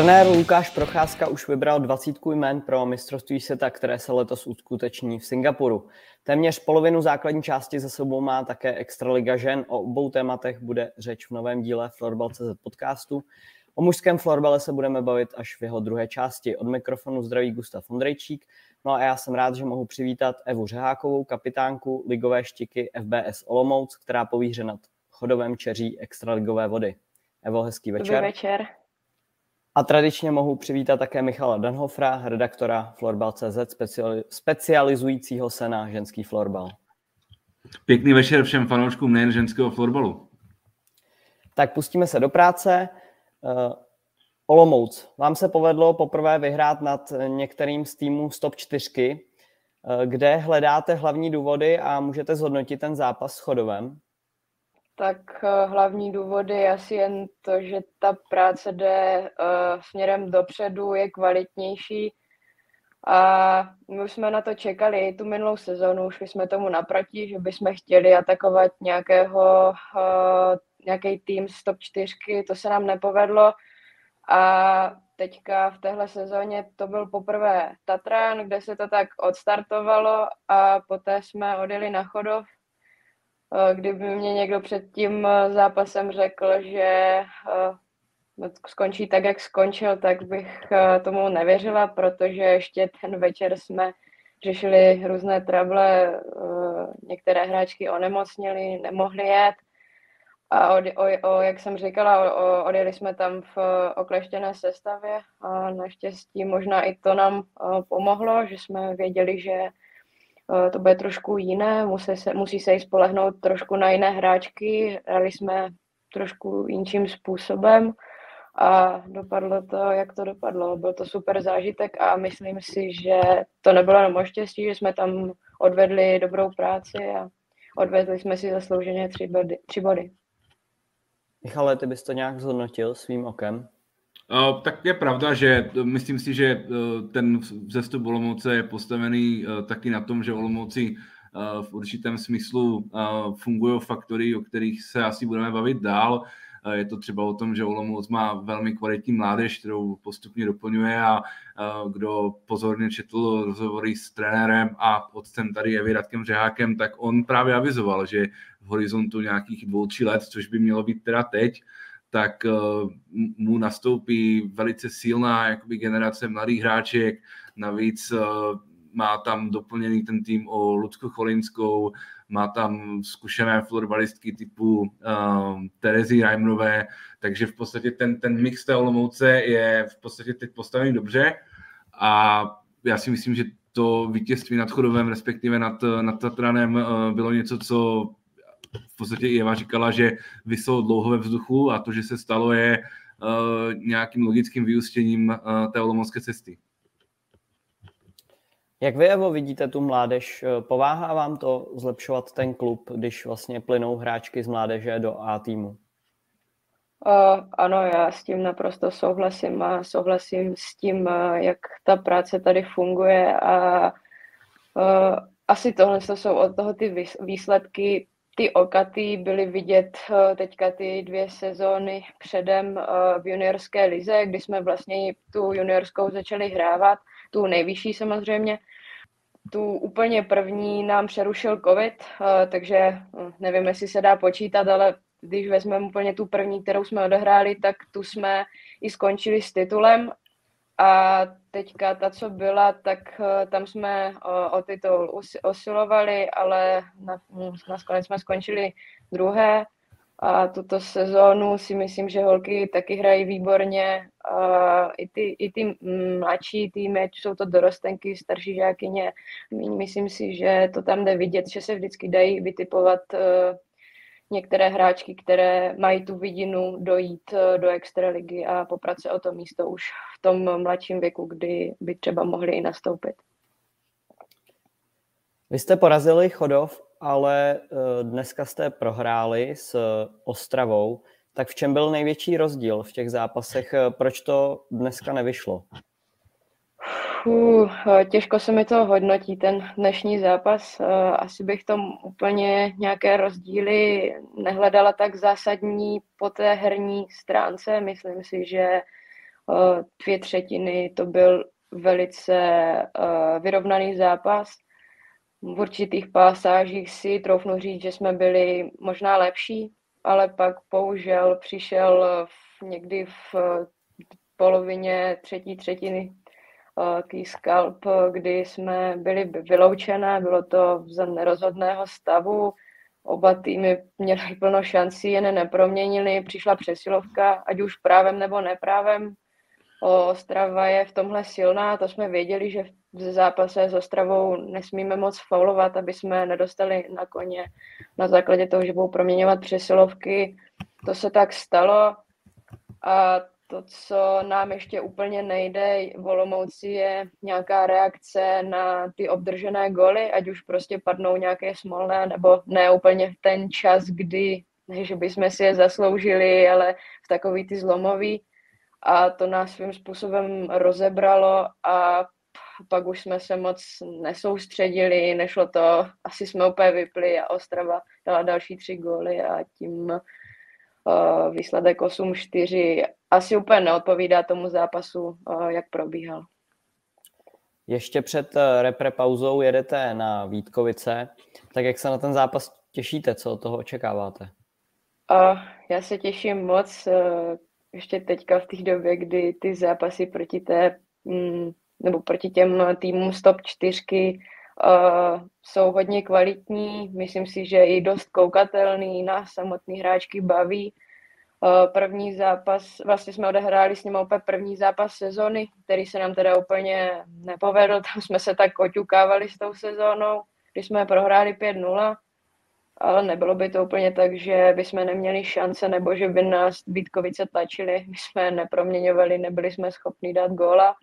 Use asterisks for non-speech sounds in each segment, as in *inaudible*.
Trenér Lukáš Procházka už vybral 20 jmén pro mistrovství světa, které se letos uskuteční v Singapuru. Téměř polovinu základní části za sebou má také Extraliga žen. O obou tématech bude řeč v novém díle Florbal.cz podcastu. O mužském florbale se budeme bavit až v jeho druhé části. Od mikrofonu zdraví Gustav Ondrejčík. No a já jsem rád, že mohu přivítat Evu Řehákovou, kapitánku ligové štiky FBS Olomouc, která povíře nad chodovém čeří extraligové vody. Evo, hezký večer. Dobrý večer. A tradičně mohu přivítat také Michala Danhofra, redaktora Florbal.cz, specializujícího se na ženský florbal. Pěkný večer všem fanouškům nejen ženského florbalu. Tak pustíme se do práce. Uh, Olomouc. Vám se povedlo poprvé vyhrát nad některým z týmů z top 4, uh, kde hledáte hlavní důvody a můžete zhodnotit ten zápas s Chodovem? Tak eh, hlavní důvody je asi jen to, že ta práce jde uh, směrem dopředu, je kvalitnější. A my už jsme na to čekali tu minulou sezonu, už jsme tomu naproti, že bychom chtěli atakovat nějakého, uh, nějaký tým z top 4, to se nám nepovedlo. A teďka v téhle sezóně to byl poprvé Tatran, kde se to tak odstartovalo a poté jsme odjeli na Chodov. Eh, kdyby mě někdo před tím eh, zápasem řekl, že eh, skončí tak, jak skončil, tak bych tomu nevěřila, protože ještě ten večer jsme řešili různé trable, některé hráčky onemocnili, nemohli jet. A od, o, o, jak jsem říkala, o, odjeli jsme tam v okleštěné sestavě a naštěstí možná i to nám pomohlo, že jsme věděli, že Eh, to bude trošku jiné, musí se, musí se i spolehnout trošku na jiné hráčky, hrali jsme trošku jiným způsobem a dopadlo to, jak to dopadlo. Byl to super zážitek a myslím si, že to nebylo jenom štěstí, že jsme tam odvedli dobrou práci a odvedli jsme si zaslouženě tři body. Tři body. Michale, ty bys to nějak zhodnotil svým okem? Uh, tak je pravda, že myslím si, že uh, ten vzestup Olomouce je postavený taky na tom, že Olomouci v určitém smyslu fungují faktory, o kterých se asi budeme bavit dál. Je to třeba o tom, že Olomouc má velmi kvalitní mládež, kterou postupně doplňuje a kdo pozorně četl rozhovory s trenérem a otcem tady Evy Radkem Řehákem, tak on právě avizoval, že v horizontu nějakých dvou, tří let, což by mělo být teda teď, tak eh, mu nastoupí velice silná jakoby, generace mladých hráček, navíc eh, má tam doplněný ten tým o Lucku Cholinskou, má tam zkušené florbalistky typu uh, Terezy Reimerové, takže v podstatě ten, ten mix té Olomouce je v podstatě teď postavený dobře. A já si myslím, že to vítězství nad Chodovem, respektive nad, nad Tatranem, uh, bylo něco, co v podstatě i Eva říkala, že vysel dlouho ve vzduchu a to, že se stalo, je uh, nějakým logickým vyústěním uh, té olomovské cesty. Jak vy, Evo, vidíte tu mládež? Eh, pováhá vám to zlepšovat ten klub, když vlastně plynou hráčky z mládeže do A týmu? Uh, ano, já s tím naprosto souhlasím a souhlasím s tím, jak ta práce tady funguje a uh, asi tohle jsou od toho ty výsledky ty okaty byly vidět eh, teďka ty dvě sezóny předem eh, v juniorské lize, kdy jsme vlastně tu juniorskou začali hrávat, tu nejvyšší samozřejmě. Tu úplně první nám přerušil covid, eh, takže nevím, jestli se dá počítat, ale když vezmeme úplně tu první, kterou jsme odehráli, tak tu jsme i skončili s titulem a teďka ta, co byla, tak uh, tam jsme o, o titul osilovali, ale na, nakonec jsme skončili druhé. A tuto sezónu si myslím, že holky taky hrají výborně. A i, ty, I ty mladší týmy, jsou to dorostenky, starší žákyně, myslím si, že to tam jde vidět, že se vždycky dají vytipovat uh, některé hráčky, které mají tu vidinu dojít eh, do extraligy a poprat se o to místo už v tom mladším věku, kdy by třeba mohli i nastoupit. Vy jste porazili Chodov, ale eh, dneska jste prohráli s Ostravou. Tak v čem byl největší rozdíl v těch zápasech? Proč to dneska nevyšlo? Uh, těžko se mi to hodnotí, ten dnešní zápas. Asi bych tam úplně nějaké rozdíly nehledala tak zásadní po té herní stránce. Myslím si, že dvě třetiny to byl velice vyrovnaný zápas. V určitých pasážích si troufnu říct, že jsme byli možná lepší, ale pak bohužel přišel v, někdy v polovině třetí třetiny takový skalp, kdy jsme byli vyloučené, bylo to za nerozhodného stavu, oba týmy měli plno šancí, jen neproměnili, přišla přesilovka, ať už právem nebo neprávem. Ostrava je v tomhle silná, to jsme věděli, že v zápase s Ostravou nesmíme moc faulovat, aby jsme nedostali na koně na základě toho, že budou proměňovat přesilovky. To se tak stalo a to, co nám ještě úplně nejde v Olomouci, je nějaká reakce na ty obdržené goly, ať už prostě padnou nějaké smolné, nebo ne úplně v ten čas, kdy, že bychom si je zasloužili, ale v takový ty zlomový. A to nás svým způsobem rozebralo a pak už jsme se moc nesoustředili, nešlo to, asi jsme úplně vypli a Ostrava dala další tři góly a tím uh, výsledek 8-4 asi úplně neodpovídá tomu zápasu, uh, jak probíhal. Ještě před uh, repre pauzou jedete na Vítkovice, tak jak se na ten zápas těšíte, co od toho očekáváte? Uh, já se těším moc, uh, ještě teďka v té době, kdy ty zápasy proti té, mm, nebo proti těm týmům stop čtyřky uh, jsou hodně kvalitní, myslím si, že i dost koukatelný, nás samotný hráčky baví. Uh, první zápas, vlastně jsme odehráli s ním úplně první zápas sezóny, který se nám teda úplně nepovedl, *laughs* tam jsme se tak oťukávali s tou sezónou, když jsme prohráli 5-0, ale nebylo by to úplně tak, že bychom neměli šance nebo že by nás Vítkovice tlačili, my jsme neproměňovali, nebyli jsme schopni dát góla.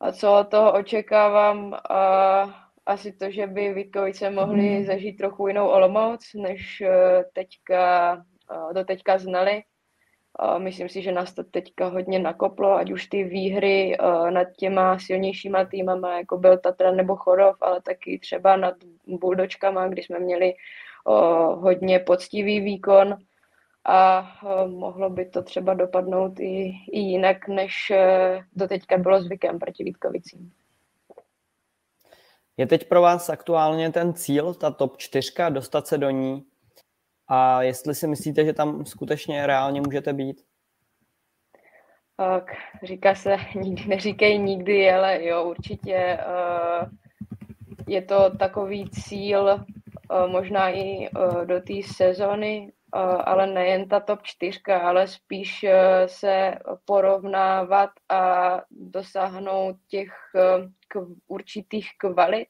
A co od toho očekávám? Uh, asi to, že by Vítkovice mohli mhm. zažít trochu jinou Olomouc, než eh, teďka, eh, do teďka znali. Myslím si, že nás to teďka hodně nakoplo, ať už ty výhry eh, nad těma silnějšíma týmama, jako byl Tatra nebo Chorov, ale taky třeba nad Buldočkama, kdy jsme měli hodně poctivý výkon a mohlo by to třeba dopadnout i, i jinak, než doteďka bylo zvykem proti Vítkovicím. Je teď pro vás aktuálně ten cíl, ta top 4, dostat se do ní? A jestli si myslíte, že tam skutečně reálně můžete být? Tak, říká se, *laughs* nikdy neříkej nikdy, ale jo, určitě uh, je to takový cíl, uh, možná i uh, do té sezony, ale nejen ta top čtyřka, ale spíš se porovnávat a dosáhnout těch určitých kvalit,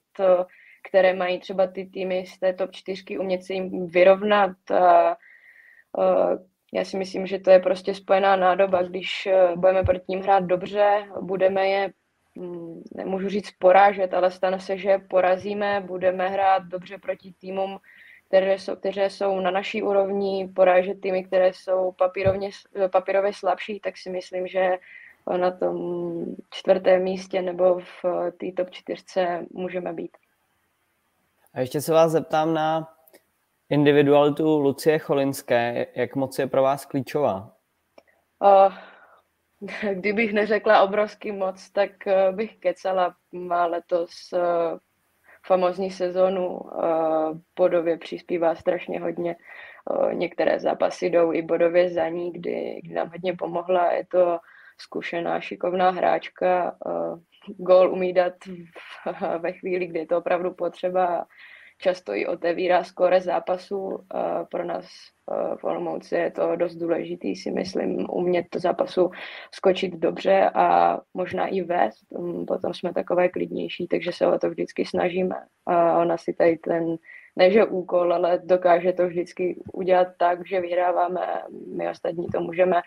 které mají třeba ty týmy z té top čtyřky, umět se jim vyrovnat. A, já si myslím, že to je prostě spojená nádoba, když budeme proti ním hrát dobře, budeme je mm, nemůžu říct porážet, ale stane se, že porazíme, budeme hrát dobře proti týmům, které jsou, které jsou na naší úrovni, porážet týmy, které jsou papírovně, papírově slabší, tak si myslím, že na tom čtvrtém místě nebo v té top čtyřce můžeme být. A ještě se vás zeptám na individualitu Lucie Cholinské. Jak moc je pro vás klíčová? Uh, *laughs* kdybych neřekla obrovský moc, tak bych kecala. Má letos famozní sezónu. Bodově přispívá strašně hodně. Některé zápasy jdou i bodově za ní, kdy, kdy nám hodně pomohla. Je to zkušená, šikovná hráčka. Gól umí dát *laughs* ve chvíli, kdy je to opravdu potřeba. Často i otevírá skore zápasu. Pro nás v Olomouci je to dost důležitý, si myslím, umět to zápasu skočit dobře a možná i vést. Potom jsme takové klidnější, takže se o to vždycky snažíme. A ona si tady ten, ne že úkol, ale dokáže to vždycky udělat tak, že vyhráváme, my ostatní to můžeme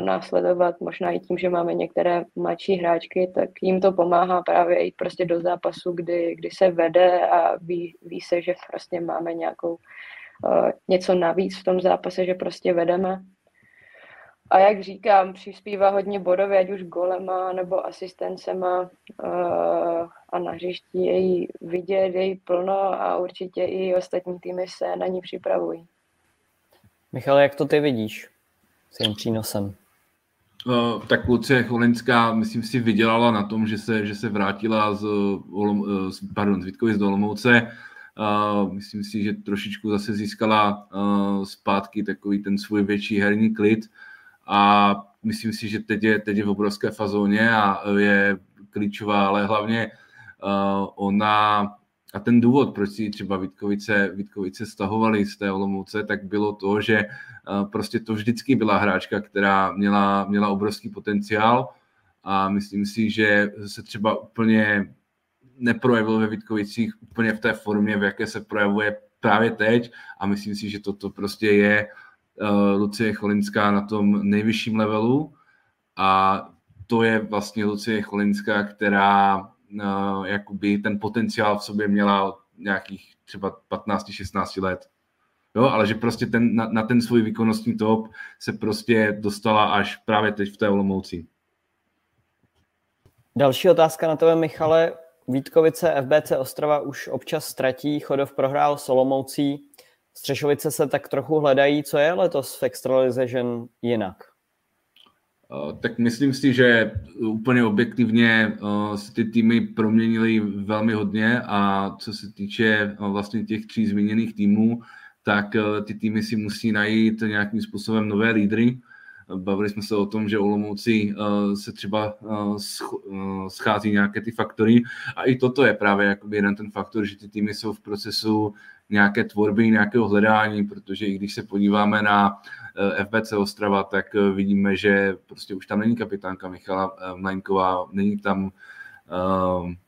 následovat, možná i tím, že máme některé mladší hráčky, tak jim to pomáhá právě jít prostě do zápasu, kdy, kdy se vede a ví, ví se, že prostě máme nějakou něco navíc v tom zápase, že prostě vedeme. A jak říkám, přispívá hodně bodově, ať už golema nebo asistencema a na hřišti její vidět, její plno a určitě i ostatní týmy se na ní připravují. Michal, jak to ty vidíš? S jejím přínosem? Uh, tak Lucie Cholinská, myslím si, vydělala na tom, že se, že se vrátila z, pardon, z Vítkovi z Dolomouce. Myslím si, že trošičku zase získala zpátky takový ten svůj větší herní klid a myslím si, že teď je, teď je v obrovské fazóně a je klíčová, ale hlavně ona a ten důvod, proč si třeba Vítkovice, Vítkovice stahovali z té Olomouce, tak bylo to, že uh, prostě to vždycky byla hráčka, která měla, měla obrovský potenciál. A myslím si, že se třeba úplně neprojevil ve Vítkovicích úplně v té formě, v jaké se projevuje právě teď. A myslím si, že toto prostě je uh, Lucie Cholinská na tom nejvyšším levelu. A to je vlastně Lucie Cholinská, která jakoby ten potenciál v sobě měla nějakých třeba 15-16 let. Jo, ale že prostě ten, na, na ten svůj výkonnostní top se prostě dostala až právě teď v té Olomouci. Další otázka na tebe, Michale. Vítkovice FBC Ostrava už občas ztratí, Chodov prohrál Solomoucí, Střešovice se tak trochu hledají. Co je letos v Extralize žen jinak? Tak myslím si, že úplně objektivně se ty týmy proměnily velmi hodně a co se týče vlastně těch tří zmíněných týmů, tak ty týmy si musí najít nějakým způsobem nové lídry. Bavili jsme se o tom, že Olomouci se třeba schází nějaké ty faktory. A i toto je právě jakoby jeden ten faktor, že ty týmy jsou v procesu nějaké tvorby, nějakého hledání, protože i když se podíváme na eh, FBC Ostrava, tak eh, vidíme, že prostě už tam není kapitánka Michala eh, Mlejnková, není tam,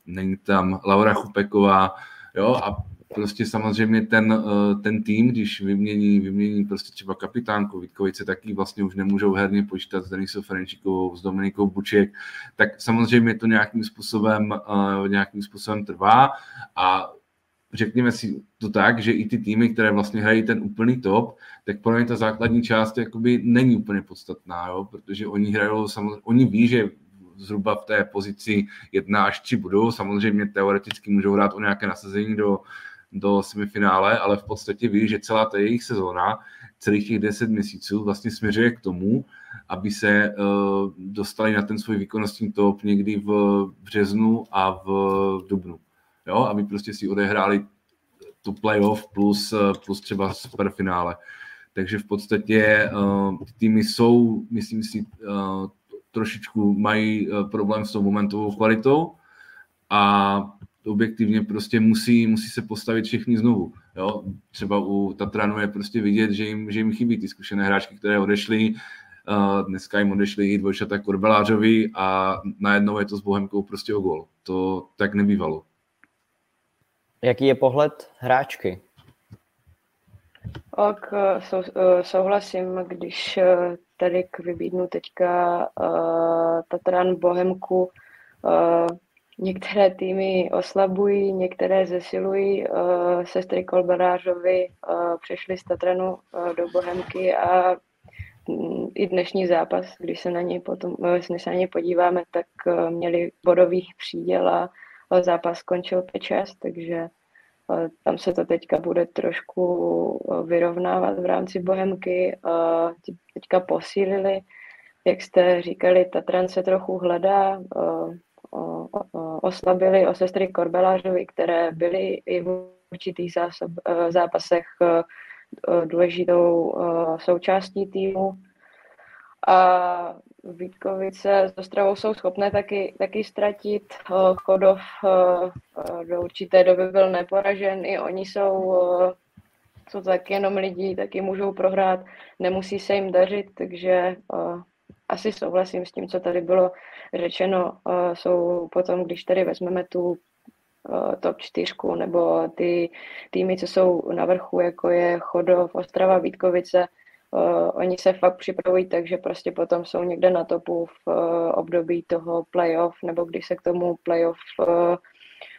není tam Laura Chupeková, jo, a prostě samozřejmě ten, ten tým, když vymění, vymění prostě třeba kapitánku Vítkovice, taky vlastně už nemůžou herně počítat s Denisou Ferenčikovou, s Dominikou Buček, tak samozřejmě to nějakým způsobem, nějakým způsobem trvá a řekněme si to tak, že i ty týmy, které vlastně hrají ten úplný top, tak pro ně ta základní část jakoby není úplně podstatná, jo? protože oni hrajou, samozřejmě, oni ví, že zhruba v té pozici jedna až tři budou, samozřejmě teoreticky můžou hrát o nějaké nasazení do, do semifinále, ale v podstatě ví, že celá ta jejich sezóna, celých těch deset měsíců vlastně směřuje k tomu, aby se uh, dostali na ten svůj výkonnostní top někdy v březnu a v dubnu jo, aby prostě si odehráli tu playoff plus, plus třeba superfinále. Takže v podstatě uh, týmy jsou, myslím si, uh, trošičku mají problém s tou momentovou kvalitou a objektivně prostě musí, musí se postavit všichni znovu. Jo? Třeba u Tatranu je prostě vidět, že jim, že jim chybí ty zkušené hráčky, které odešly. Uh, dneska jim odešli i dvojčata Korbelářovi a najednou je to s Bohemkou prostě o gol. To tak nebývalo. Jaký je pohled hráčky? Ok, sou, eh, souhlasím, když eh, tady k vybídnu teďka uh, Tatran Bohemku. Uh, některé týmy oslabují, některé zesilují. Uh, sestry Kolberářovi uh, přešly z Tatranu uh, do Bohemky a um, i dnešní zápas, když se na něj potom, když se na něj podíváme, tak měli bodových příděl a zápas skončil 5-6, takže tam se to teďka bude trošku vyrovnávat v rámci Bohemky. Teďka posílili, jak jste říkali, Tatran se trochu hledá, oslabili o sestry Korbelářovi, které byly i v určitých zásob, zápasech důležitou součástí týmu a Vítkovice s Ostravou jsou schopné taky, taky ztratit. Chodov do určité doby byl neporažen, i oni jsou, jsou tak jenom lidi, taky můžou prohrát, nemusí se jim dařit, takže asi souhlasím s tím, co tady bylo řečeno. Jsou potom, když tady vezmeme tu top čtyřku nebo ty týmy, co jsou na vrchu, jako je Chodov, Ostrava, Vítkovice, Uh, oni se fakt připravují tak, že prostě potom jsou někde na topu v období toho playoff, nebo když se k tomu playoff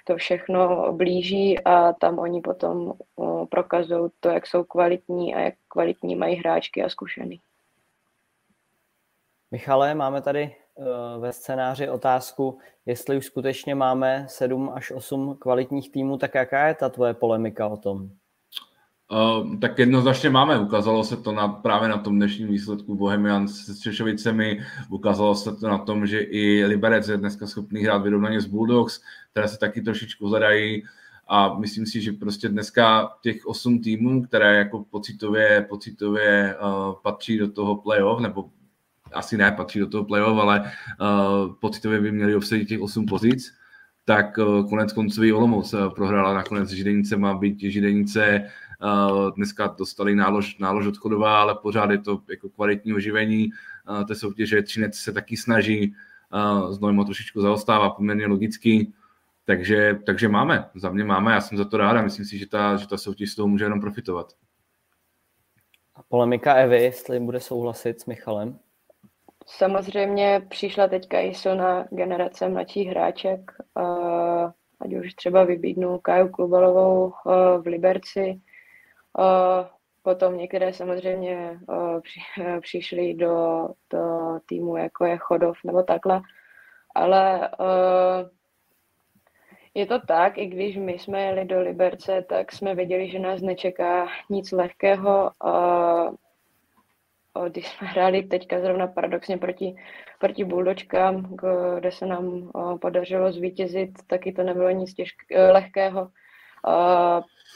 to všechno blíží a tam oni potom prokazují to, jak jsou kvalitní a jak kvalitní mají hráčky a zkušený. Michale, máme tady uh, ve scénáři otázku, jestli už skutečně máme 7 až 8 kvalitních týmů, tak jaká je ta tvoje polemika o tom? Uh, tak jednoznačně máme. Ukázalo se to na, právě na tom dnešním výsledku Bohemian s Střešovicemi. Ukázalo se to na tom, že i Liberec je dneska schopný hrát vyrovnaně s Bulldogs, které se taky trošičku zadají. A myslím si, že prostě dneska těch osm týmů, které jako pocitově, pocitově uh, patří do toho playoff, nebo asi ne patří do toho playoff, ale uh, pocitově by měli obsadit těch osm pozic, tak uh, konec konců Olomouc uh, prohrála nakonec Židenice, má být Židenice uh, dneska dostali nálož, nálož odchodová, ale pořád je to jako kvalitní oživení uh, té soutěže. Třinec se taky snaží, uh, znovu trošičku zaostává poměrně logicky, takže, takže máme, za mě máme, já jsem za to rád a myslím si, že ta, že ta soutěž z toho může jenom profitovat. A polemika Evy, jestli bude souhlasit s Michalem? Samozřejmě přišla teďka i silná generace mladších hráček, ať už třeba vybídnu Kaju Klubalovou v Liberci, potom některé samozřejmě při, *laughs* přišly do, do týmu, jako je Chodov nebo takhle, ale je to tak, i když my jsme jeli do Liberce, tak jsme věděli, že nás nečeká nic lehkého. Když jsme hráli teďka zrovna paradoxně proti, proti Buldočkám, kde se nám podařilo zvítězit, taky to nebylo nic těžk, e, lehkého,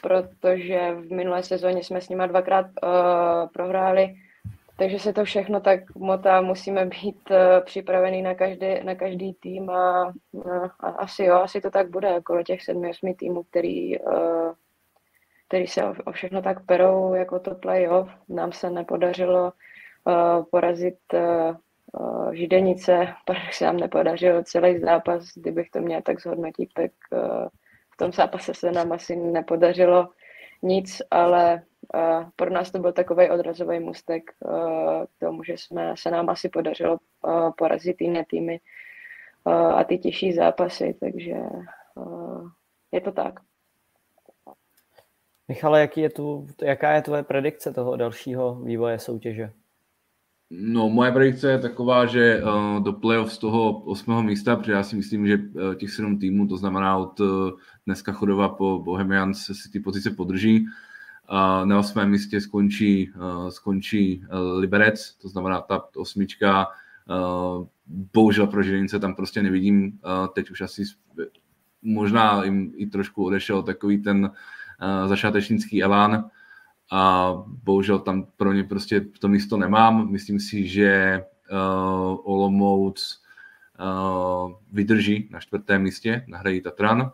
protože v minulé sezóně jsme s nimi dvakrát prohráli takže se to všechno tak motá, musíme být uh, připravený na každý, na každý tým a, a asi jo, asi to tak bude, jako těch sedmi, osmi týmů, který, uh, který se o, všechno tak perou, jako to playoff. Nám se nepodařilo porazit uh, uh, Židenice, pak se nám nepodařil celý zápas, kdybych to měl tak zhodnotit, tak v tom zápase se nám asi nepodařilo nic, ale pro nás to byl takový odrazový mustek k tomu, že jsme, se nám asi podařilo porazit jiné týmy a ty těžší zápasy, takže je to tak. Michale, jaký je tu, jaká je tvoje predikce toho dalšího vývoje soutěže? No, moje predikce je taková, že uh, do playoff z toho osmého místa, protože já si myslím, že uh, těch sedm týmů, to znamená od uh, dneska Chodova po Bohemians, si ty pozice podrží. Uh, na osmém místě skončí, uh, skončí uh, Liberec, to znamená ta osmička. Uh, bohužel pro Žilince tam prostě nevidím. Uh, teď už asi možná jim i trošku odešel takový ten uh, začátečnický elán a bohužel tam pro ně prostě to místo nemám. Myslím si, že uh, Olomouc uh, vydrží na čtvrtém místě, nahrají Tatran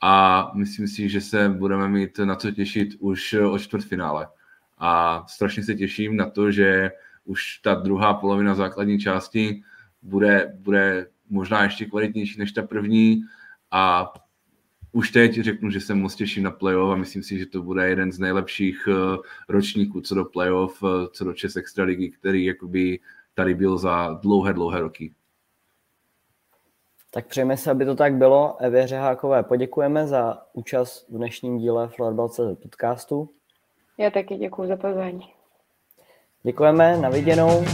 a myslím si, že se budeme mít na co těšit už o čtvrtfinále. A strašně se těším na to, že už ta druhá polovina základní části bude, bude možná ještě kvalitnější než ta první a už teď řeknu, že se moc těším na playoff a myslím si, že to bude jeden z nejlepších eh, ročníků co do playoff, eh, co do Čes Extraligy, který jakoby tady byl za dlouhé, dlouhé roky. Tak přejeme se, aby to tak bylo. Evě Řehákové poděkujeme za účast v dnešním díle Florbal.cz podcastu. Já taky děkuji za pozvání. Děkujeme, na viděnou.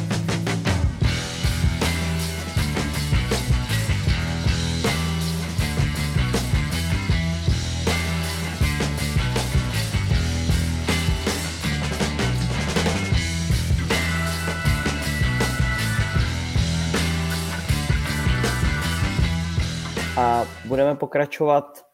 A budeme pokračovat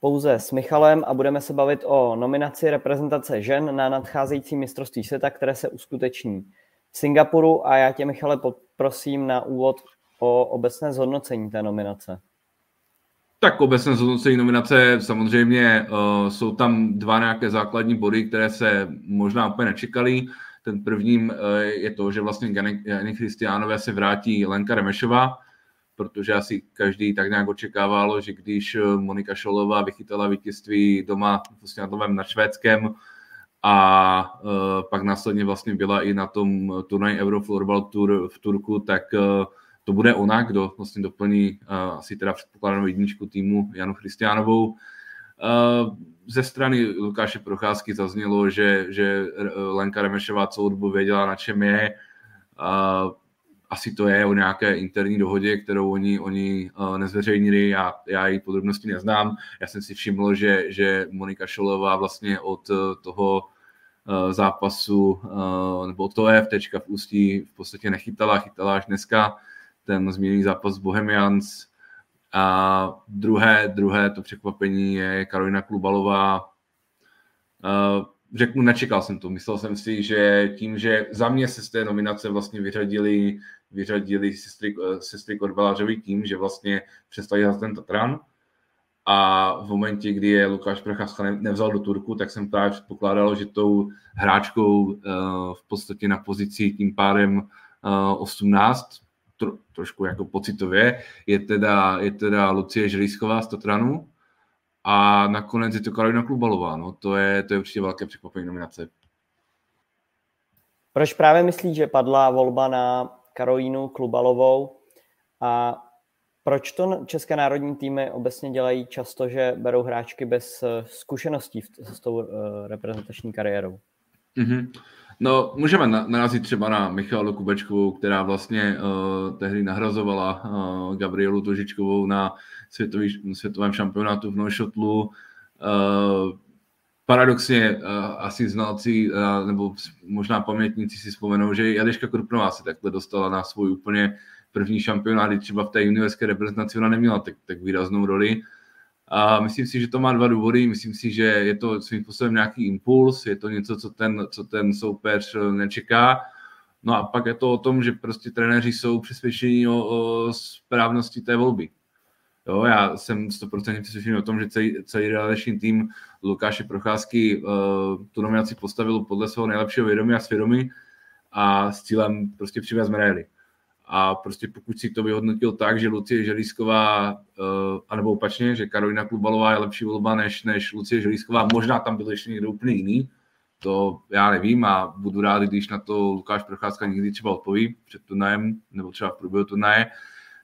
pouze s Michalem a budeme se bavit o nominaci reprezentace žen na nadcházející mistrovství světa, které se uskuteční v Singapuru a já tě, Michale, poprosím na úvod o obecné zhodnocení té nominace. Tak obecné zhodnocení nominace, samozřejmě uh, jsou tam dva nějaké základní body, které se možná úplně nečekaly. Ten prvním uh, je to, že vlastně Jany Christiánové se vrátí Lenka Remešová, protože asi každý tak nějak očekávalo, že když eh, Monika Šolová vychytala vítězství doma vlastně na domem na švédském a uh, pak následně vlastně byla i na tom turnaji Eurofloorball Tour v Turku, tak to bude ona, kdo vlastně doplní asi teda předpokládanou jedničku týmu Janu Christianovou. Ze strany Lukáše Procházky zaznělo, že, že Lenka Remešová celou dobu věděla, na čem je. Asi to je o nějaké interní dohodě, kterou oni, oni uh, nezveřejnili, já, já její podrobnosti neznám. Já jsem si všiml, že, že Monika Šolová vlastně od toho uh, zápasu nebo od toho EFT v Ústí v podstatě nechytala, chytala až dneska ten zmíněný zápas s Bohemians. A druhé, druhé to překvapení je Karolina Klubalová. Řeknu, nečekal jsem to. Myslel jsem si, že tím, že za mě se z té nominace vlastně vyřadili, vyřadili sestry, sestry Korbalářovi tím, že vlastně přestali za ten Tatran, a v momentě, kdy je Lukáš Procházka nevzal do Turku, tak jsem právě předpokládal, že tou hráčkou uh, v podstatě na pozici tím pádem uh, 18, tro, trošku jako pocitově, je teda, je teda Lucie Želísková z Tatranu, a nakonec je to Karolina Klubalová. No. To, je, to je určitě velké překvapení nominace. Proč právě myslíš, že padla volba na Karolínu Klubalovou a proč to české národní týmy obecně dělají často, že berou hráčky bez eh, zkušeností s tou uh, reprezentační kariérou? Mm-hmm. No, můžeme narazit třeba na Michalu Kubečkovou, která vlastně uh, tehdy nahrazovala uh, Gabrielu Tožičkovou na světový, světovém šampionátu v Neuchâtelu. Uh, paradoxně uh, asi znalci, uh, nebo možná pamětníci si vzpomenou, že Jadeška Krupnová se takhle dostala na svůj úplně první šampionát, třeba v té juniorské reprezentaci ona neměla tak, tak výraznou roli. A myslím si, že to má dva důvody. Myslím si, že je to svým způsobem nějaký impuls, je to něco, co ten, co ten soupeř nečeká. No a pak je to o tom, že prostě trenéři jsou přesvědčení o, o správnosti té volby. Jo, já jsem 100% přesvědčený o tom, že celý, celý realizační tým Lukáše Procházky uh, tu nominaci postavil podle svého nejlepšího vědomí a svědomí a s cílem prostě přivést medaily. A prostě pokud si to vyhodnotil tak, že Lucie Želísková, uh, anebo opačně, že Karolina Klubalová je lepší volba než, než Lucie Želísková, možná tam byl ještě někdo úplně jiný, to já nevím a budu rád, když na to Lukáš Procházka někdy třeba odpoví před turnajem nebo třeba v průběhu turnaje,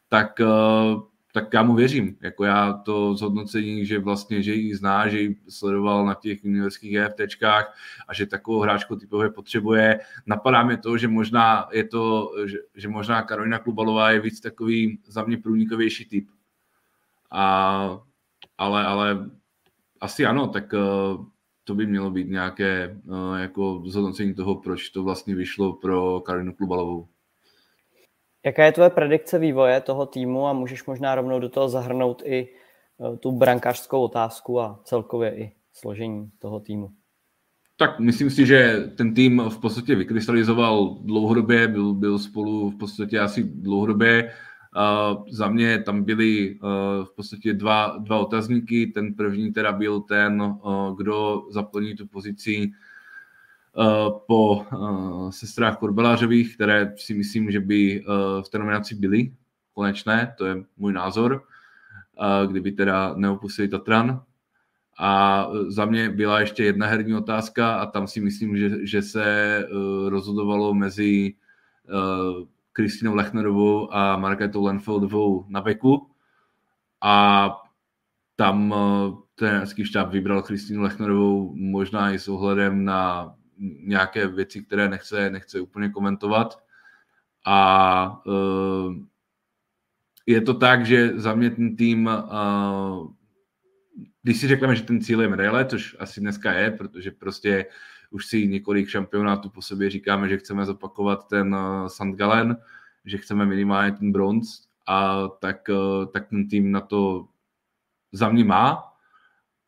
tak uh, tak já mu věřím. Jako já to zhodnocení, že vlastně, že ji zná, že ji sledoval na těch juniorských EFTčkách a že takovou hráčku typově potřebuje. Napadá mě to, že možná je to, že, že možná Karolina Klubalová je víc takový za mě průnikovější typ. A, ale, ale asi ano, tak uh, to by mělo být nějaké uh, jako zhodnocení toho, proč to vlastně vyšlo pro Karolinu Klubalovou. Jaká je tvoje predikce vývoje toho týmu a můžeš možná rovnou do toho zahrnout i eh, tu brankářskou otázku a celkově i složení toho týmu? Tak myslím si, že ten tým v podstatě vykrystalizoval dlouhodobě, byl, byl spolu v podstatě asi dlouhodobě. Uh, za mě tam byly uh, v podstatě dva, dva otazníky. Ten první teda byl ten, uh, kdo zaplní tu pozici Eh, po eh, sestrách Korbelářových, které si myslím, že by eh, v té nominaci byly konečné, to je můj názor, kdyby teda neopustili Tatran. A za mě byla ještě jedna herní otázka a tam si myslím, že, že se rozhodovalo mezi Kristinou Lechnerovou a Marketou Lenfeldovou na beku. A tam ten štáb vybral Kristýnu Lechnerovou možná i s ohledem na nějaké věci, které nechce, nechce úplně komentovat. A uh, je to tak, že za mě ten tým, uh, když si řekneme, že ten cíl je medaile, což asi dneska je, protože prostě už si několik šampionátů po sobě říkáme, že chceme zopakovat ten uh, St. Gallen, že chceme minimálně ten bronz, a tak, tak ten tým na to za mě má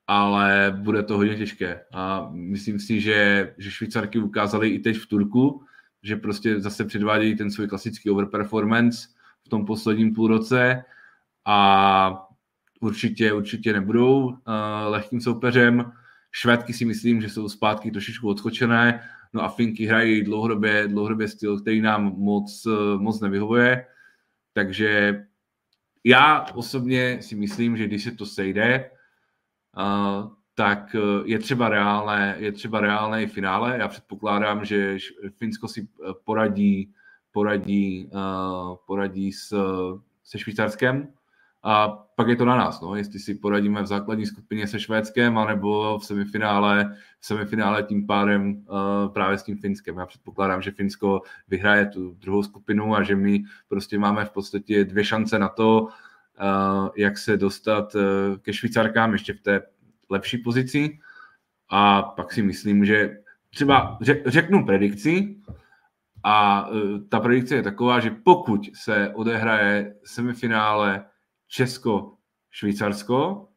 ale bude to hodně těžké. A myslím si, že, že Švýcarky ukázali i teď v Turku, že prostě zase předvádějí ten svůj klasický overperformance v tom posledním půlroce a určitě, určitě nebudou uh, lehkým soupeřem. Švédky si myslím, že jsou zpátky trošičku odskočené, no a Finky hrají dlouhodobě, dlouhodobě styl, který nám moc, uh, moc nevyhovuje, takže já osobně si myslím, že když se to sejde, tak e, je třeba reálné, je třeba reálné i finále. Já předpokládám, že Finsko si e, poradí, poradí, e, poradí s, se Švýcarskem a pak je to na nás, no, jestli si poradíme v základní skupině se Švédskem, anebo v semifinále, v semifinále tím pádem uh, právě s tím Finskem. Já předpokládám, že Finsko vyhraje tu druhou skupinu a že my prostě máme v podstatě dvě šance na to, jak se dostat uh, ke Švýcarkám ještě v té lepší pozici. A pak si myslím, že třeba řeknu predikci, a ta predikce je taková, že pokud se odehraje semifinále Česko-Švýcarsko,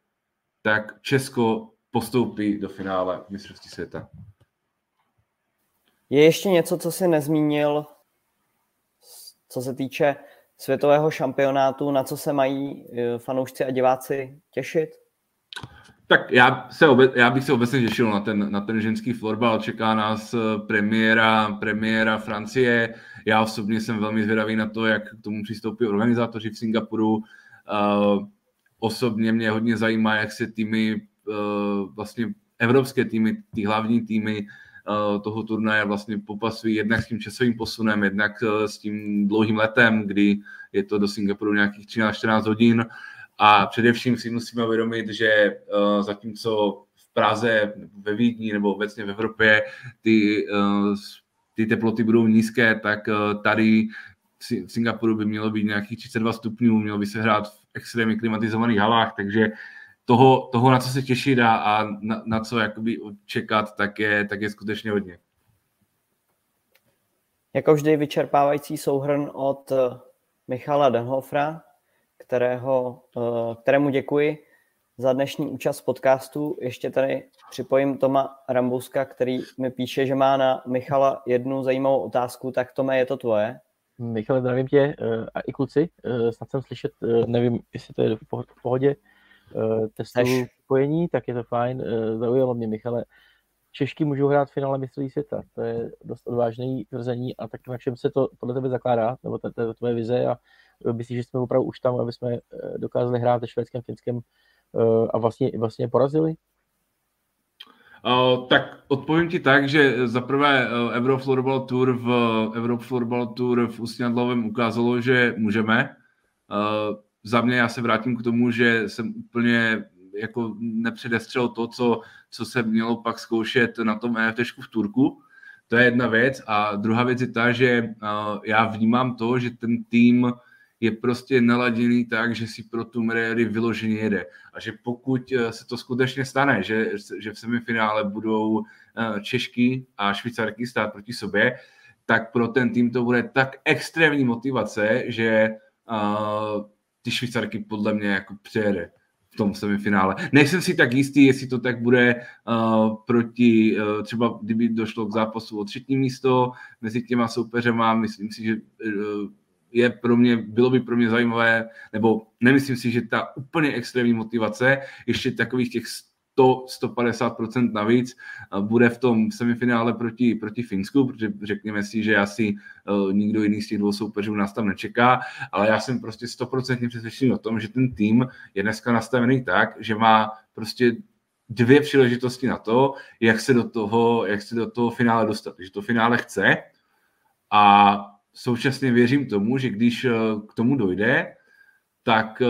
tak Česko postoupí do finále mistrovství světa. Je ještě něco, co jsi nezmínil, co se týče světového šampionátu, na co se mají eh, fanoušci a diváci těšit? Tak já, se obe, já bych se obecně těšil na ten, na ten ženský florbal. Čeká nás eh, premiéra, premiéra Francie. Já osobně jsem velmi zvědavý na to, jak k tomu přistoupí organizátoři v Singapuru. Uh, osobně mě hodně zajímá, jak se týmy, uh, vlastně evropské týmy, ty hlavní týmy toho turnaje vlastně popasují jednak s tím časovým posunem, jednak uh, s tím dlouhým letem, kdy je to do Singapuru nějakých 13-14 hodin. A především si musíme uvědomit, že uh, zatímco v Praze, ve Vídni nebo obecně v Evropě ty, uh, ty teploty budou nízké, tak tady v Singapuru by mělo být nějakých 32 stupňů, mělo by se hrát v extrémně klimatizovaných halách, takže toho, toho na co se těšit a, a na, na co jakoby čekat, tak je, tak je skutečně hodně. Jako vždy vyčerpávající souhrn od Michala Denhofra, kterého, eh, kterému děkuji za dnešní účast podcastu. Ještě tady připojím Toma Rambouska, který mi píše, že má na Michala jednu zajímavou otázku, tak Tome, je to tvoje? Michale, zdravím tě eh, a i kluci. Eh, snad jsem slyšet, nevím, jestli to je v pohodě, testu spojení, tak je to fajn. Zaujalo mě, Michale. Češky můžou hrát v finále mistrovství světa. To je dost odvážné tvrzení a tak na čem se to podle tebe zakládá, nebo to, to je tvoje vize a myslíš, že jsme opravdu už tam, aby jsme eh, dokázali hrát ve švédském, finském eh, a vlastně, vlastně porazili? Uh, tak odpovím ti tak, že za prvé Eurofloorball Tour v Eurofloorball Tour v Ústí ukázalo, že můžeme. Uh, za mě já se vrátím k tomu, že jsem úplně jako nepředestřel to, co, co se mělo pak zkoušet na tom EFT v Turku. To je jedna věc. A druhá věc je ta, že uh, já vnímám to, že ten tým je prostě naladěný tak, že si pro tu Mrery vyloženě jede. A že pokud eh, se to skutečně stane, že, že v semifinále budou eh, Češky a Švýcarky stát proti sobě, tak pro ten tým to bude tak extrémní motivace, že uh, ty Švýcarky podle mě jako přejede v tom semifinále. Nejsem si tak jistý, jestli to tak bude uh, proti, uh, třeba kdyby došlo k zápasu o třetí místo mezi těma soupeřema, myslím si, že uh, je pro mě, bylo by pro mě zajímavé, nebo nemyslím si, že ta úplně extrémní motivace, ještě takových těch 100, 150% navíc bude v tom semifinále proti, proti Finsku, protože řekněme si, že asi uh, nikdo jiný z těch dvou soupeřů nás tam nečeká, ale já jsem prostě 100% přesvědčený o tom, že ten tým je dneska nastavený tak, že má prostě dvě příležitosti na to, jak se do toho, jak se do toho finále dostat. Že to finále chce a současně věřím tomu, že když eh, k tomu dojde, tak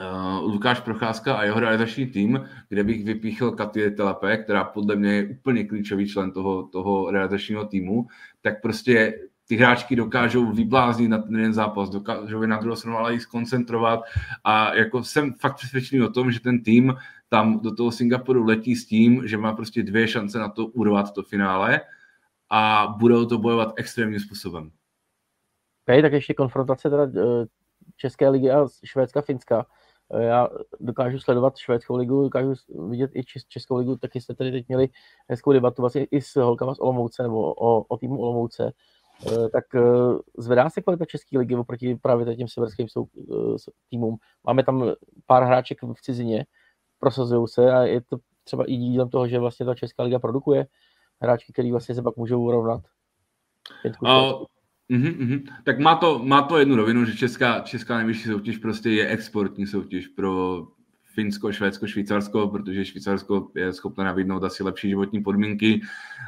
uh, Lukáš Procházka a jeho realizační tým, kde bych vypíchl Katie Telepe, která podle mě je úplně klíčový člen toho, toho realizačního týmu, tak prostě ty hráčky dokážou vybláznit na ten jeden zápas, dokážou je na druhou stranu ale i skoncentrovat a jako jsem fakt přesvědčený o tom, že ten tým tam do toho Singapuru letí s tím, že má prostě dvě šance na to urvat to finále a budou to bojovat extrémním způsobem. Okay, tak ještě konfrontace teda eh, České ligy a Švédska, Finska. Eh, já dokážu sledovat švédskou ligu, dokážu vidět i českou ligu, taky jste tady teď měli hezkou debatu vlastně i s holkama z Olomouce nebo o, o týmu Olomouce. Eh, tak zvedá se kvalita České ligy oproti právě těm severským týmům. Máme tam pár hráček v cizině, prosazují se a je to třeba i dílem toho, že vlastně ta Česká liga produkuje hráčky, který vlastně se pak můžou urovnat. Uh-huh. Tak má to, má to jednu rovinu, že česká, česká nejvyšší soutěž prostě je exportní soutěž pro Finsko, Švédsko, Švýcarsko, protože Švýcarsko je schopné nabídnout asi lepší životní podmínky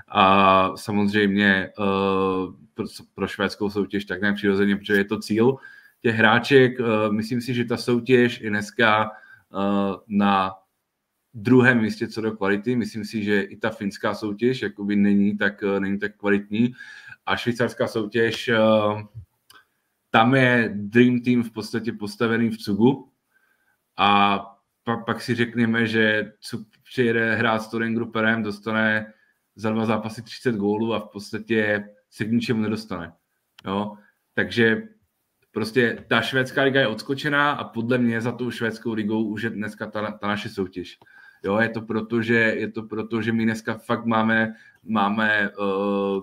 a samozřejmě uh, pro, pro švédskou soutěž tak nějak přirozeně, protože je to cíl, těch hráček. Myslím si, že ta soutěž je dneska na druhém místě co do kvality. Myslím si, že i ta finská soutěž jakoby není tak, není tak kvalitní. A švýcarská soutěž, tam je Dream Team v podstatě postavený v Cugu. A pak, pak si řekneme, že Cug přijede hrát s Toren Gruperem, dostane za dva zápasy 30 gólů a v podstatě se k ničemu nedostane. Jo? Takže prostě ta švédská liga je odskočená a podle mě za tou švédskou ligou už je dneska ta, ta naše soutěž. Jo, je to proto, že, je to proto, že my dneska fakt máme, máme uh,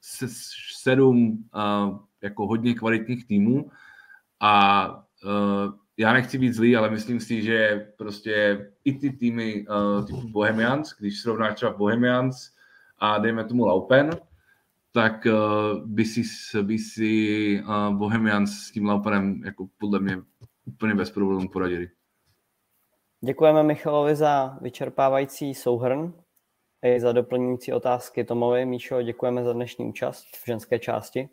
sedm jako hodně kvalitních týmů a uh, já nechci být zlý, ale myslím si, že prostě i ty týmy uh, typu Bohemians, když srovnáš třeba Bohemians a dejme tomu Laupen, tak uh, by si, by si uh, Bohemians s tím Laupenem jako podle mě úplně bez problémů poradili. Děkujeme Michalovi za vyčerpávající souhrn i za doplňující otázky Tomovi. Míšo, děkujeme za dnešní účast v ženské části.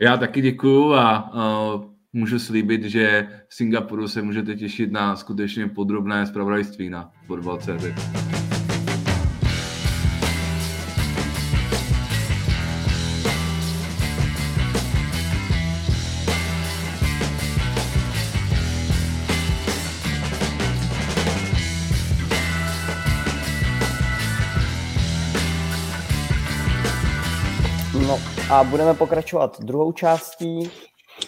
Já taky děkuju a uh, můžu slíbit, že v Singapuru se můžete těšit na skutečně podrobné zpravodajství na fotbal.cz. A budeme pokračovat druhou částí.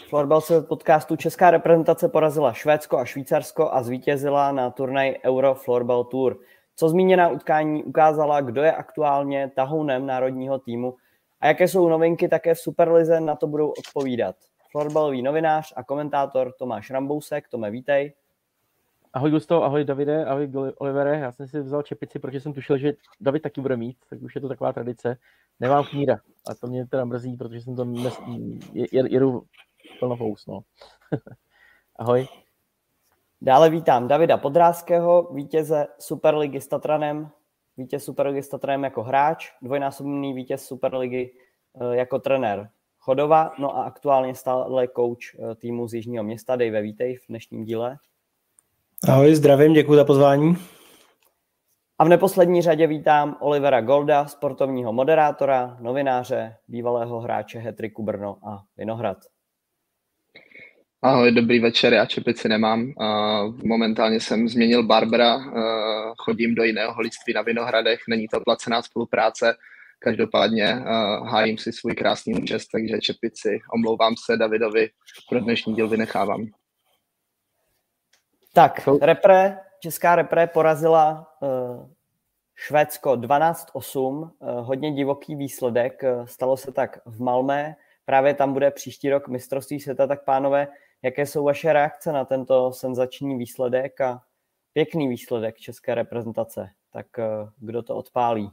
Florbal se podcastu Česká reprezentace porazila Švédsko a Švýcarsko a zvítězila na turnaj Euro Florbal Tour. Co zmíněná utkání ukázala, kdo je aktuálně tahounem národního týmu a jaké jsou novinky také v Superlize, na to budou odpovídat. Florbalový novinář a komentátor Tomáš Rambousek. Tome, vítej. Ahoj Gusto, ahoj Davide, ahoj Olivere. Já jsem si vzal čepici, protože jsem tušil, že David taky bude mít, tak už je to taková tradice. Nemám kníra a to mě teda mrzí, protože jsem to nes... jedu plnopous, no. *laughs* ahoj. Dále vítám Davida Podrázkého, vítěze Superligy s Tatranem, vítěz Superligy s Tatranem jako hráč, dvojnásobný vítěz Superligy eh, jako trenér Chodova, no a aktuálně stále coach eh, týmu z Jižního města. Dave, vítej v dnešním díle. Ahoj, zdravím, děkuji za pozvání. A v neposlední řadě vítám Olivera Golda, sportovního moderátora, novináře, bývalého hráče Hetriku Brno a Vinohrad. Ahoj, dobrý večer, já čepici nemám. Momentálně jsem změnil Barbara, chodím do jiného holictví na Vinohradech, není to placená spolupráce, každopádně hájím si svůj krásný účest, takže čepici, omlouvám se Davidovi, pro dnešní díl vynechávám. Tak, repre, česká repre porazila uh, Švédsko 12-8, uh, eh, hodně divoký výsledek, uh, stalo se tak v Malmé, právě tam bude příští rok mistrovství světa, tak pánové, jaké jsou vaše reakce na tento senzační výsledek a pěkný výsledek české reprezentace, tak uh, kdo to odpálí?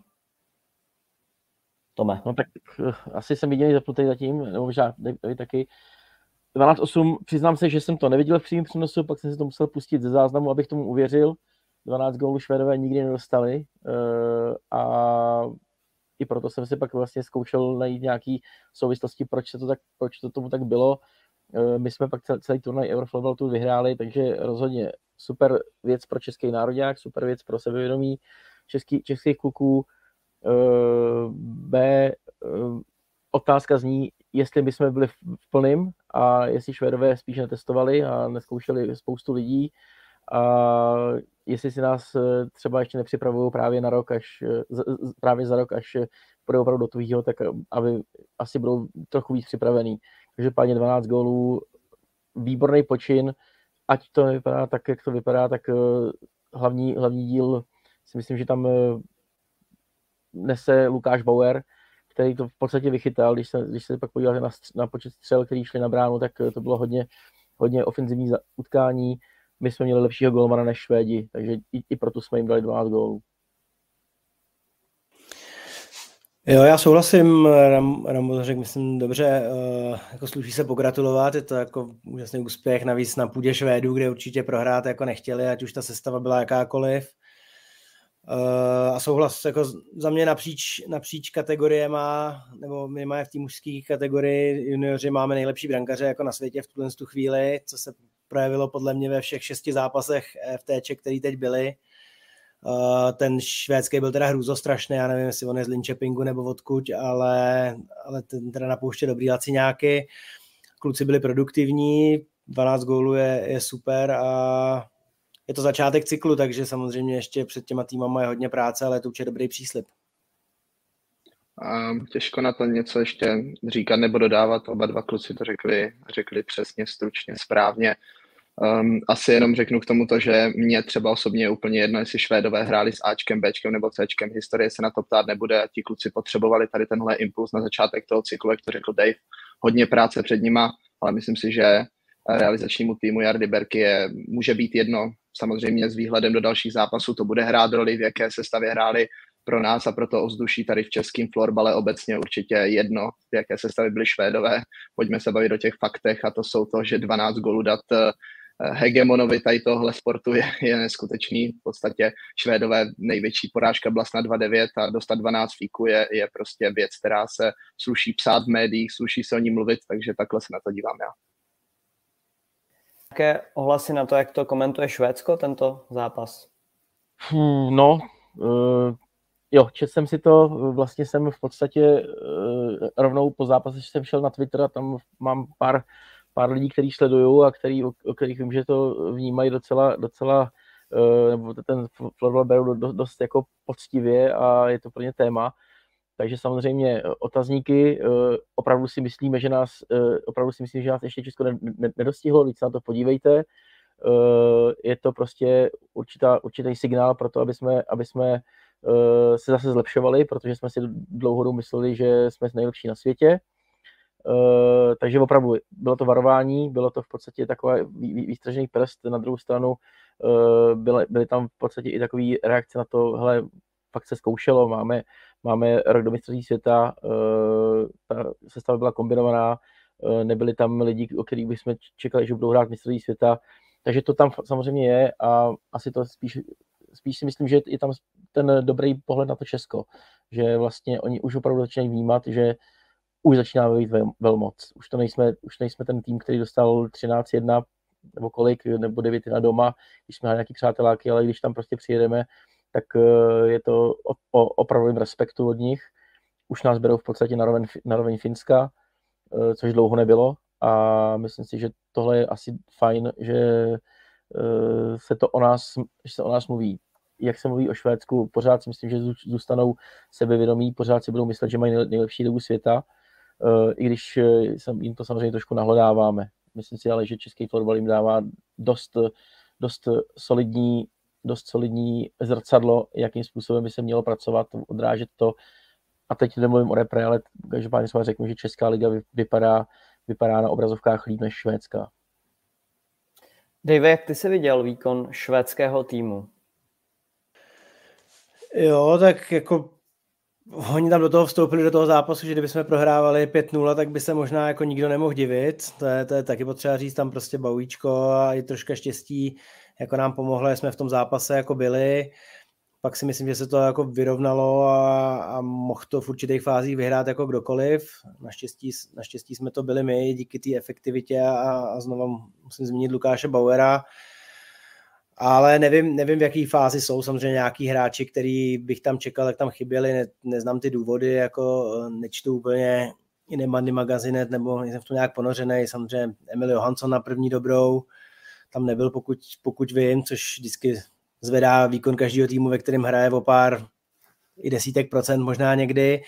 Tome. No tak asi jsem viděl zapnutý zatím, nebo možná taky. 12-8, přiznám se, že jsem to neviděl v přímém přenosu, pak jsem si to musel pustit ze záznamu, abych tomu uvěřil. 12 gólů Švédové nikdy nedostali uh, a i proto jsem si pak vlastně zkoušel najít nějaký souvislosti, proč, se to, tak, proč to tomu tak bylo. Uh, my jsme pak celý turnaj Euroflowball tu vyhráli, takže rozhodně super věc pro český národák, super věc pro sebevědomí český, českých kluků. Uh, B, otázka zní, jestli by jsme byli v plným a jestli Švédové spíš netestovali a neskoušeli spoustu lidí a jestli si nás eh, třeba ještě nepřipravují právě na rok, až právě za rok, až bude opravdu do tvýho, tak eh, aby asi budou trochu víc připravený. Takže pádně 12 gólů, výborný počin, ať to nevypadá tak, jak to vypadá, tak eh, hlavní, hlavní díl si myslím, že tam nese Lukáš Bauer, který to v podstatě vychytal, když se, když se pak podíváte na, na počet střel, který šli na bránu, tak to bylo hodně, hodně ofenzivní utkání. My jsme měli lepšího golmana než Švédi, takže i, i proto jsme jim dali 12 gólů. Jo, já souhlasím, Ram, Ram řekl, myslím, dobře, uh, jako sluší se pogratulovat, je to jako úžasný úspěch, navíc na půdě Švédů, kde určitě prohrát jako nechtěli, ať už ta sestava byla jakákoliv. Uh, a souhlas jako za mě napříč, napříč kategoriema, nebo minimálně v té mužské kategorii junioři máme nejlepší brankaře jako na světě v tuhle tu chvíli, co se projevilo podle mě ve všech šesti zápasech FTČ, který teď byly. Uh, ten švédský byl teda hrůzostrašný, já nevím, jestli on je z Linköpingu nebo odkud, ale, ale ten teda napouště dobrý laciňáky. Kluci byli produktivní, 12 gólů je, je super a je to začátek cyklu, takže samozřejmě ještě před těma týmama je hodně práce, ale to už je dobrý příslip. A těžko na to něco ještě říkat nebo dodávat. Oba dva kluci to řekli, řekli přesně, stručně, správně. Um, asi jenom řeknu k tomu to, že mě třeba osobně je úplně jedno, jestli Švédové hráli s Ačkem, Bčkem nebo Cčkem. Historie se na to ptát nebude a ti kluci potřebovali tady tenhle impuls na začátek toho cyklu, jak to řekl Dave. Hodně práce před nima, ale myslím si, že realizačnímu týmu Jardy Berky je, může být jedno. Samozřejmě s výhledem do dalších zápasů to bude hrát roli, v jaké sestavě hráli pro nás a pro to ozduší tady v českém florbale obecně určitě jedno, v jaké sestavy byly Švédové. Pojďme se bavit o těch faktech a to jsou to, že 12 gólů dát eh, hegemonovi tady tohle sportu je, je neskutečný. V podstatě Švédové největší porážka byla snad 2-9 a dostat 12 fíku je, je prostě věc, která se sluší psát v médiích, sluší se o ní mluvit, takže takhle se na to dívám já. Jaké ohlasy na to, jak to komentuje Švédsko, tento zápas? Hmm, no, uh, jo, četl jsem si to, vlastně jsem v podstatě uh, rovnou po zápase jsem šel na Twitter a tam mám pár, pár lidí, kteří sledují a který, o, kterých vím, že to vnímají docela, docela uh, nebo ten florbal berou dost jako poctivě a je to pro ně téma. Takže samozřejmě eh, otazníky, eh, opravdu si myslíme, že nás, eh, opravdu si myslím, že nás ještě Česko nedostihlo, víc na to podívejte. Je to prostě určitá, určitý signál pro to, aby jsme, aby jsme se zase zlepšovali, protože jsme si dlouhodobě mysleli, že jsme nejlepší na světě. takže opravdu bylo to varování, bylo to v podstatě takový výstražený prst. Na druhou stranu byly, byly tam v podstatě i takové reakce na to, hele, fakt se zkoušelo, máme, máme rok do mistrovství světa, eh, ta sestava byla kombinovaná, eh, nebyli tam lidi, o kterých bychom čekali, že budou hrát mistrovství světa, takže to tam samozřejmě je a asi to spíš, spíš si myslím, že je tam ten dobrý pohled na to Česko, že vlastně oni už opravdu začínají vnímat, že už začíná být vel, velmoc. Už to nejsme, už nejsme ten tým, který dostal 13-1 nebo kolik, nebo 9 na doma, když jsme nějaký přáteláky, ale když tam prostě přijedeme tak eh, je to o, o opravdovém respektu od nich. Už nás berou v podstatě na roveň, na roveň Finska, eh, což dlouho nebylo a myslím si, že tohle je asi fajn, že eh, se to o nás, že se o nás mluví. Jak se mluví o Švédsku, pořád si myslím, že zůstanou sebevědomí, pořád si budou myslet, že mají nejlepší dobu světa, i když jim to samozřejmě trošku nahladáváme. Myslím si ale, že český fotbal jim dává dost, dost solidní dost solidní zrcadlo, jakým způsobem by se mělo pracovat, odrážet to. A teď nemluvím o repre, ale každopádně jsme řeknu, že Česká liga vypadá, vypadá na obrazovkách líp než Švédská. Dave, jak ty jsi viděl výkon švédského týmu? Jo, tak jako oni tam do toho vstoupili do toho zápasu, že kdybychom prohrávali 5-0, tak by se možná jako nikdo nemohl divit. To je, to je taky potřeba říct, tam prostě Baujíčko a i troška štěstí jako nám pomohlo, jsme v tom zápase jako byli. Pak si myslím, že se to jako vyrovnalo a, a mohl to v určitých fázích vyhrát jako kdokoliv. Naštěstí, naštěstí jsme to byli my díky té efektivitě a, a znovu musím zmínit Lukáše Bauera. Ale nevím, nevím, v jaký fázi jsou samozřejmě nějaký hráči, který bych tam čekal, jak tam chyběli, ne, neznám ty důvody, jako eh, nečtu úplně i Nemandy magazinet, nebo nejsem v tom nějak ponořený, samozřejmě Emil Johansson na první dobrou, tam nebyl, pokud, pokud vím, což vždycky zvedá výkon každého týmu, ve kterém hraje o pár i desítek procent možná někdy,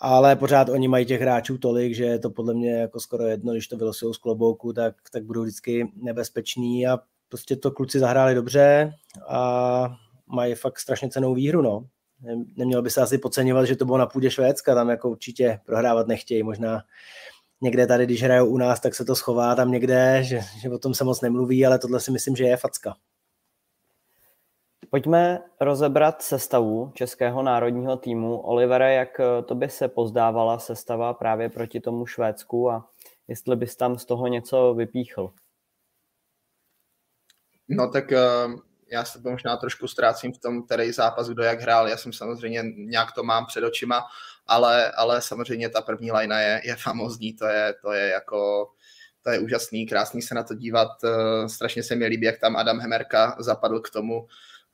ale pořád oni mají těch hráčů tolik, že to podle mě jako skoro jedno, když to vylosují z klobouku, tak, tak budou vždycky nebezpeční a prostě to kluci zahráli dobře a mají fakt strašně cenou výhru, no. Nemělo by se asi podceňovat, že to bylo na půdě Švédska, tam jako určitě prohrávat nechtějí, možná někde tady, když hrajou u nás, tak se to schová tam někde, že, že o tom se moc nemluví, ale tohle si myslím, že je facka. Pojďme rozebrat sestavu českého národního týmu. Olivere, jak to by se pozdávala sestava právě proti tomu Švédsku a jestli bys tam z toho něco vypíchl? No tak uh, já se možná trošku ztrácím v tom, který zápas, kdo jak hrál. Já jsem samozřejmě nějak to mám před očima, ale, ale samozřejmě ta první lajna je, je famozní, to je, to je jako to je úžasný, krásný se na to dívat. Eh, strašně se mi líbí, jak tam Adam Hemerka zapadl k tomu,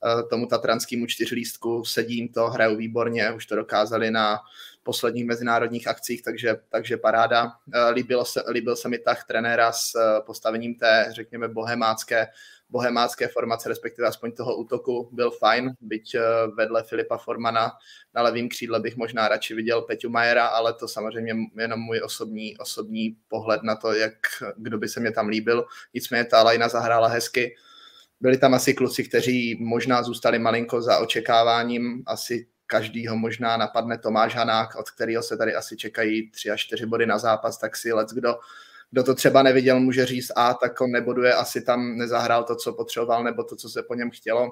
eh, tomu tatranskému čtyřlístku. Sedím to, hrajou výborně, už to dokázali na posledních mezinárodních akcích, takže, takže paráda. Eh, líbilo se, líbil se mi tah trenéra s postavením té, řekněme, bohemácké bohemácké formace, respektive aspoň toho útoku, byl fajn, byť eh, vedle Filipa Formana na levém křídle bych možná radši viděl Peťu Majera, ale to samozřejmě jenom můj osobní, osobní pohled na to, jak, kdo by se mě tam líbil. Nicméně ta lajna zahrála hezky. Byli tam asi kluci, kteří možná zůstali malinko za očekáváním, asi každýho možná napadne Tomáš Hanák, od kterého se tady asi čekají tři až čtyři body na zápas, tak si let kdo kdo to třeba neviděl, může říct, a tak on neboduje, asi tam nezahrál to, co potřeboval, nebo to, co se po něm chtělo.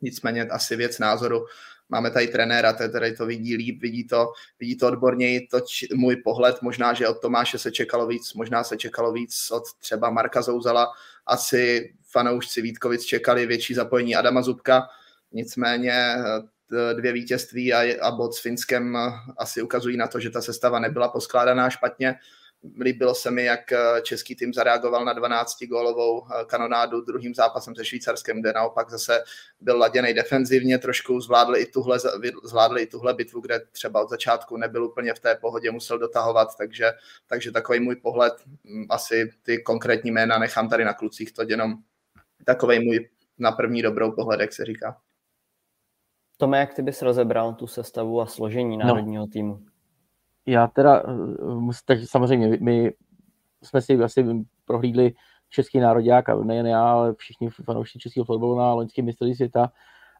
Nicméně asi věc názoru. Máme tady trenéra, který to vidí líp, vidí to, vidí to odborněji. To či, můj pohled, možná, že od Tomáše se čekalo víc, možná se čekalo víc od třeba Marka Zouzala. Asi fanoušci Vítkovic čekali větší zapojení Adama Zubka. Nicméně eh, dvě vítězství a, a bod s Finskem eh, asi ukazují na to, že ta sestava nebyla poskládaná špatně. Líbilo se mi, jak eh, český tým zareagoval na 12-gólovou eh, kanonádu druhým zápasem se Švýcarskem, kde naopak zase byl laděný defenzivně, trošku zvládli i, tuhle, zvládli i tuhle bitvu, kde třeba od začátku nebyl úplně v té pohodě, musel dotahovat, takže, takže takový můj pohled, mm, asi ty konkrétní jména nechám tady na klucích, to jenom takový můj na první dobrou pohled, jak se říká. Tome, jak ty bys rozebral tu sestavu a složení no. národního no. týmu? Já teda, eh, takže samozřejmě my jsme si asi prohlídli český národák, a nejen já, ale všichni fanoušci českého fotbalu na loňském mistrovství světa.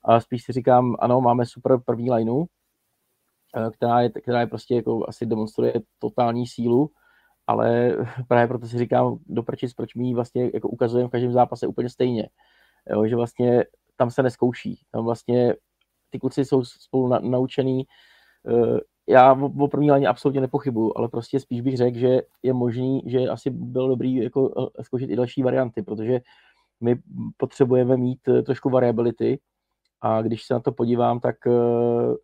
A spíš si říkám, ano, máme super první lineu, eh, která je, která je prostě jako asi demonstruje totální sílu, ale *laughs* právě proto si říkám, doprčit, proč my ji vlastně jako ukazujeme v každém zápase úplně stejně. Jo, že vlastně tam se neskouší. Tam vlastně ty kluci jsou spolu na, naučený, eh, já o první léně absolutně nepochybuju, ale prostě spíš bych řekl, že je možný, že asi bylo dobrý jako eh, zkoušet i další varianty, protože my potřebujeme mít eh, trošku variability a když se na to podívám, tak eh,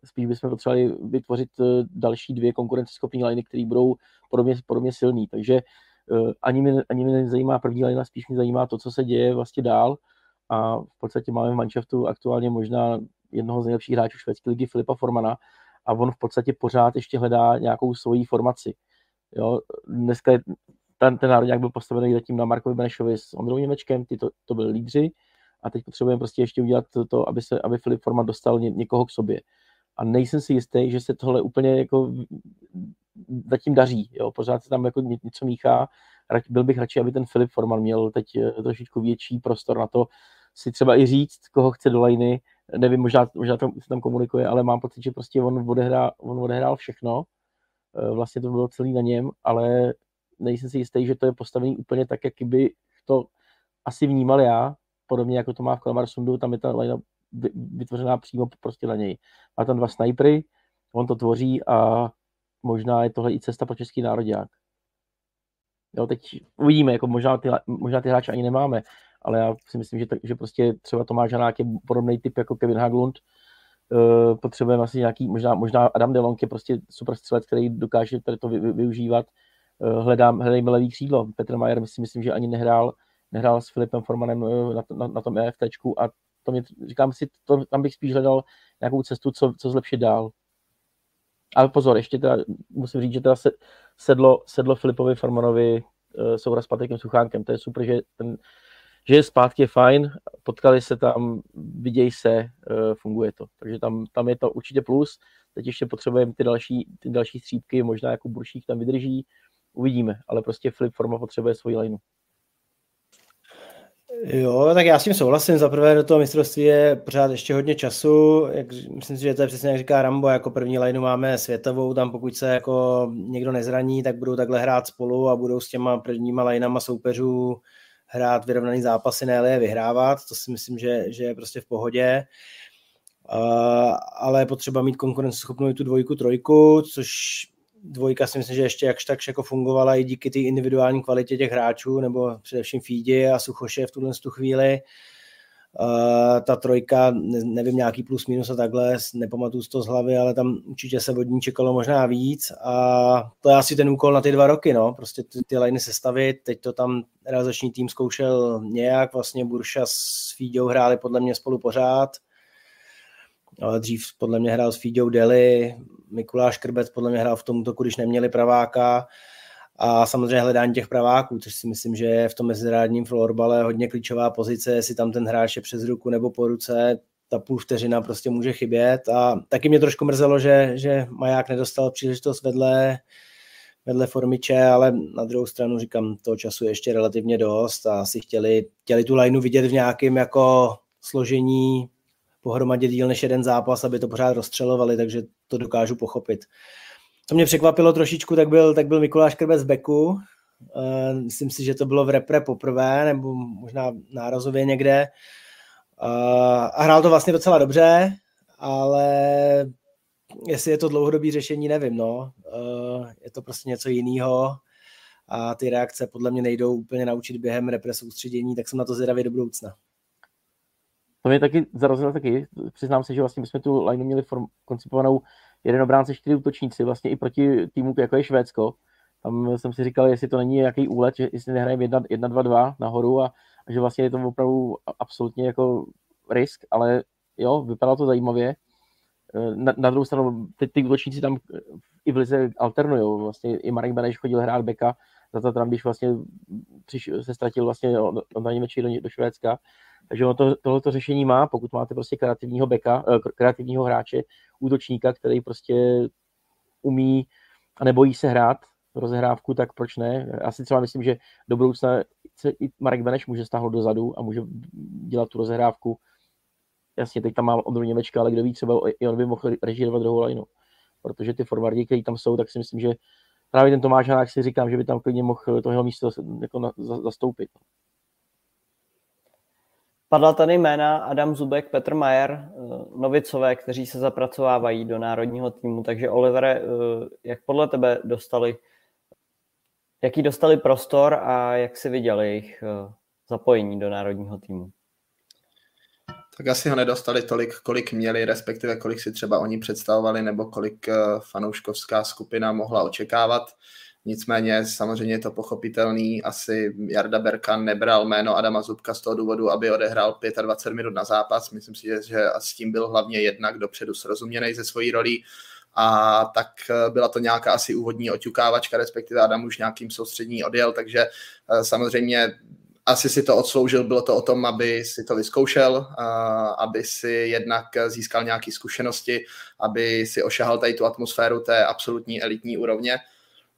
spíš bychom potřebovali vytvořit další dvě konkurenceschopné liney, které budou podobně, podobně silný. Takže ani mě, ani mě nezajímá první lina, spíš mě zajímá to, co se děje vlastně dál a v podstatě máme v Manšaftu aktuálně možná jednoho z nejlepších hráčů švédské ligy Filipa Formana, a on v podstatě pořád ještě hledá nějakou svoji formaci. Jo, dneska je, ten, ten národňák byl postavený zatím na Markovi Benešovi s Ondrou Němečkem, ty to, to byli lídři a teď potřebujeme prostě ještě udělat to, to aby, se, aby Filip Forma dostal ně, někoho k sobě. A nejsem si jistý, že se tohle úplně jako zatím daří. Jo? Pořád se tam jako něco míchá. Byl bych radši, aby ten Filip Forman měl teď eh, trošičku větší prostor na to si třeba i říct, koho chce do lajny, nevím, možná, možná to se tam komunikuje, ale mám pocit, že prostě on odehrál, on odehrál všechno, eh, vlastně to bylo celý na něm, ale nejsem si jistý, že to je postavený úplně tak, jak by to asi vnímal já, podobně jako to má v Kalmar Sundu, tam je ta line vytvořená přímo prostě na něj. Má tam dva snipery, on to tvoří a možná je tohle i cesta pro český národák. Jo, teď uvidíme, jako možná ty, možná ty hráče ani nemáme, ale já si myslím, že, že prostě třeba Tomáš Hanák je podobný typ jako Kevin Haglund. Uh, potřebujeme asi nějaký, možná, možná Adam Delonk je prostě super střelec, který dokáže tady to vy, vy, využívat. Uh, hledám, hledejme levý křídlo. Petr Majer si myslím, že ani nehrál, nehrál s Filipem Formanem uh, na, na, na tom EFTčku a to mě, říkám si, to, tam bych spíš hledal nějakou cestu, co, co zlepšit dál. Ale pozor, ještě teda musím říct, že teda se, sedlo, sedlo Filipovi Formanovi uh, souhra s Patrikem Suchánkem. To je super, že ten že je zpátky je fajn, potkali se tam, viděj se, eh, funguje to. Takže tam, tam je to určitě plus. Teď ještě potřebujeme ty další, ty další střípky, možná jako Buršík tam vydrží, uvidíme, ale prostě Flip Forma potřebuje svoji lineu. Jo, tak já s tím souhlasím. Za prvé do toho mistrovství je pořád ještě hodně času. Jak, myslím si, že to je přesně jak říká Rambo, jako první lineu máme světovou, tam pokud se jako někdo nezraní, tak budou takhle hrát spolu a budou s těma prvníma lineama soupeřů hrát vyrovnaný zápasy, ne je vyhrávat, to si myslím, že, že je prostě v pohodě. Uh, ale je potřeba mít konkurenceschopnou tu dvojku, trojku, což dvojka si myslím, že ještě jakž tak jako fungovala i díky té individuální kvalitě těch hráčů, nebo především Fídi a Suchoše v tuhle tu chvíli. Uh, ta trojka, nevím, nějaký plus minus a takhle, nepamatuju toho z hlavy, ale tam určitě se od ní čekalo možná víc a to je asi ten úkol na ty dva roky, no, prostě ty, ty liney sestavit, teď to tam realizační tým zkoušel nějak, vlastně Burša s Fíďou hráli podle mě spolu pořád, ale dřív podle mě hrál s Fíďou Deli, Mikuláš Krbec podle mě hrál v tom útoku, když neměli praváka, a samozřejmě hledání těch praváků, což si myslím, že je v tom mezinárodním florbale hodně klíčová pozice, jestli tam ten hráč je přes ruku nebo po ruce, ta půl vteřina prostě může chybět a taky mě trošku mrzelo, že, že Maják nedostal příležitost vedle, vedle Formiče, ale na druhou stranu říkám, toho času je ještě relativně dost a asi chtěli, chtěli tu lineu vidět v nějakém jako složení pohromadě díl než jeden zápas, aby to pořád rozstřelovali, takže to dokážu pochopit. Co mě překvapilo trošičku, tak byl, tak byl Mikuláš Krbec z Beku. Uh, myslím si, že to bylo v repre poprvé, nebo možná nárazově někde. Uh, a hrál to vlastně docela dobře, ale jestli je to dlouhodobý řešení, nevím. No. Uh, je to prostě něco jiného a ty reakce podle mě nejdou úplně naučit během repre soustředění, tak jsem na to zvědavý do budoucna. To mě taky zarazilo taky. Přiznám se, že vlastně my jsme tu line měli form, koncipovanou jeden obránce, čtyři útočníci, vlastně i proti týmu, jako je Švédsko. Tam jsem si říkal, jestli to není nějaký úlet, že jestli nehrajeme 1-2-2 nahoru a, a, že vlastně je to opravdu absolutně jako risk, ale jo, vypadalo to zajímavě. Na, na druhou stranu, ty, ty útočníci tam i v lize alternují. Vlastně i Marek Beneš chodil hrát beka, za to tam, když vlastně přiš, se ztratil vlastně od, od do, do Švédska, takže ono to, tohleto řešení má, pokud máte prostě kreativního beka, eh, kreativního hráče, útočníka, který prostě umí a nebojí se hrát rozehrávku, tak proč ne? Já si třeba myslím, že do budoucna se i Marek Beneš může stáhnout dozadu a může dělat tu rozehrávku. Jasně, teď tam má Ondru Němečka, ale kdo ví, třeba i on by mohl režírovat druhou lineu. Protože ty forwardi, kteří tam jsou, tak si myslím, že právě ten Tomáš Hanák si říkám, že by tam klidně mohl tohle místo jako na, za, zastoupit. Padla tady jména Adam Zubek, Petr Majer, eh, novicové, kteří se zapracovávají do národního týmu. Takže Olivere, eh, jak podle tebe dostali, jaký dostali prostor a jak si viděl jejich eh, zapojení do národního týmu? Tak asi ho nedostali tolik, kolik měli, respektive kolik si třeba oni představovali, nebo kolik fanouškovská skupina mohla očekávat. Nicméně samozřejmě je to pochopitelný, asi Jarda Berka nebral jméno Adama Zubka z toho důvodu, aby odehrál 25 minut na zápas. Myslím si, že s tím byl hlavně jednak dopředu srozuměný ze svojí rolí a tak eh, byla to nějaká asi úvodní oťukávačka, respektive Adam už nějakým soustřední odjel, takže eh, samozřejmě asi si to odsloužil, bylo to o tom, aby si to vyzkoušel, aby si jednak získal nějaké zkušenosti, aby si ošahal tady tu atmosféru té absolutní elitní úrovně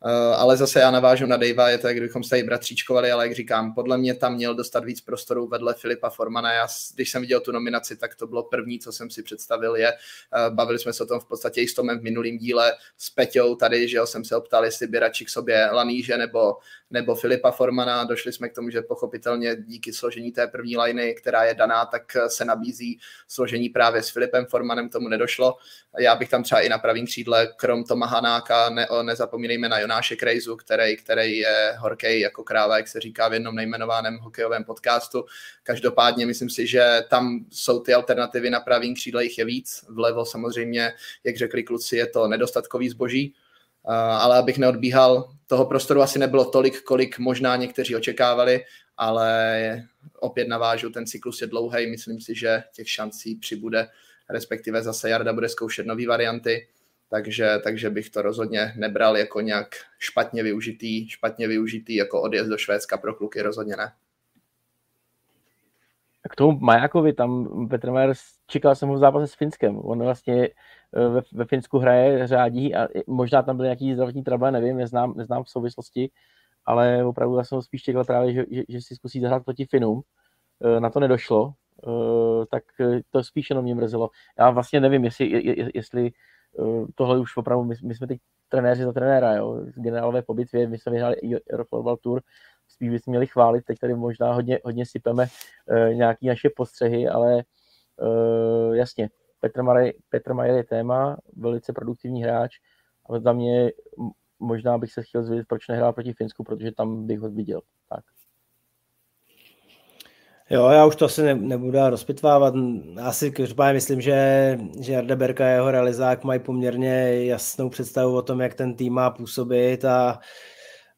Eh, ale zase já navážu na Davea, je to, jak kdybychom se tady bratříčkovali, ale jak říkám, podle mě tam měl dostat víc prostoru vedle Filipa Formana. Já, když jsem viděl tu nominaci, tak to bylo první, co jsem si představil, je, eh, bavili jsme se o tom v podstatě i s Tomem v minulým díle s Peťou tady, že jo, jsem se optal, jestli by radši k sobě Laníže nebo, nebo Filipa Formana. Došli jsme k tomu, že pochopitelně díky složení té první liny, která je daná, tak se nabízí složení právě s Filipem Formanem, tomu nedošlo. Já bych tam třeba i na pravém křídle, krom Toma Hanáka, ne, nezapomínejme na Jonáše Krejzu, který, který je horkej jako kráva, jak se říká v jednom nejmenovaném hokejovém podcastu. Každopádně myslím si, že tam jsou ty alternativy na pravým křídle, jich je víc. Vlevo samozřejmě, jak řekli kluci, je to nedostatkový zboží, ale abych neodbíhal, toho prostoru asi nebylo tolik, kolik možná někteří očekávali, ale opět navážu, ten cyklus je dlouhý, myslím si, že těch šancí přibude, respektive zase Jarda bude zkoušet nové varianty takže, takže bych to rozhodně nebral jako nějak špatně využitý, špatně využitý jako odjezd do Švédska pro kluky, rozhodně ne. K tomu Majakovi, tam Petr Majer, čekal jsem ho v zápase s Finskem. On vlastně ve, ve Finsku hraje, řádí a možná tam byly nějaký zdravotní trable, nevím, neznám, neznám v souvislosti, ale opravdu já jsem spíš čekal právě, že, že, že si zkusí zahrát proti Finům. Eh, na to nedošlo, eh, tak to spíš jenom mě mrzelo. Já vlastně nevím, jestli, jestli Eh, tohle už opravdu, my, my jsme teď trenéři za trenéra, jo, generálové po bitvě, my jsme vyhráli Eurofloorball Tour, spíš bychom měli chválit, teď tady možná hodně, hodně sypeme nějaký naše postřehy, ale jasně, Petr, Majer, Petr Majer je téma, velice produktivní hráč, ale za mě možná bych se chtěl zvědět, proč nehrál proti Finsku, protože tam bych ho viděl. Tak. Jo, já už to asi ne, nebudu rozpitvávat. Asi každopádně myslím, že, že Jarda Berka a jeho realizák mají poměrně jasnou představu o tom, jak ten tým má působit a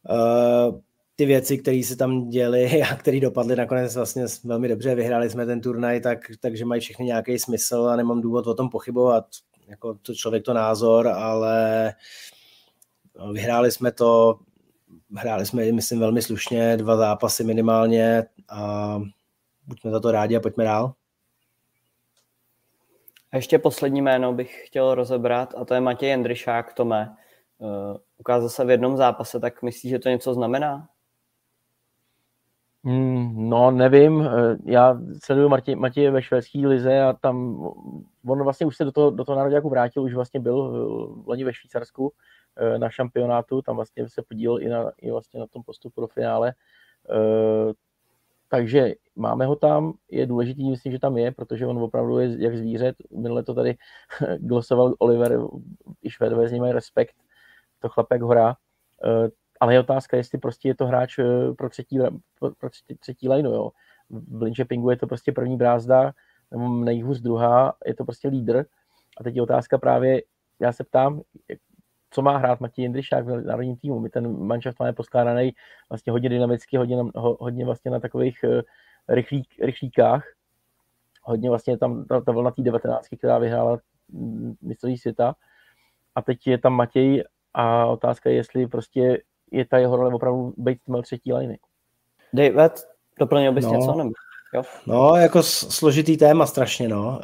uh, ty věci, které se tam děly *laughs* a které dopadly nakonec vlastně velmi dobře, vyhráli jsme ten turnaj, tak, takže mají všechny nějaký smysl a nemám důvod o tom pochybovat. Jako to člověk to názor, ale vyhráli jsme to, hráli jsme, myslím, velmi slušně, dva zápasy minimálně a buďme za to rádi a pojďme dál. A ještě poslední jméno bych chtěl rozebrat a to je Matěj Jendryšák, Tome. Uh, ukázal se v jednom zápase, tak myslíš, že to něco znamená? Mm, no, nevím. Eh, já sleduju Matěj, Matěj ve švédské lize a tam on vlastně už se do toho, do toho národňáku vrátil, už vlastně byl v loni ve Švýcarsku eh, na šampionátu, tam vlastně se podílel i, na, i vlastně na tom postupu do finále. Takže máme ho tam, je důležitý, myslím, že tam je, protože on opravdu je jak zvíře. Minule to tady *laughs* glosoval Oliver, i Švédové z něj mají respekt, to chlapek hora. Eh, ale je otázka, jestli prostě je to hráč eh, pro třetí, pro třetí, třetí lineu, jo. V Linköpingu je to prostě první brázda, nebo nejhůř druhá, je to prostě lídr. A teď je otázka právě, já se ptám, co má hrát Matěj Jindřišák v národním týmu. My ten manšaft máme poskládaný vlastně hodně dynamicky, hodně, na, hodně vlastně na takových uh, rychlík, rychlíkách. Hodně vlastně tam ta, ta vlna té 19, která vyhrála mistrovství světa. A teď je tam Matěj a otázka je, jestli prostě je ta jeho role opravdu být tím třetí liny. David, doplnil bys no. něco? Nebo? Jo. No, jako složitý téma strašně, no.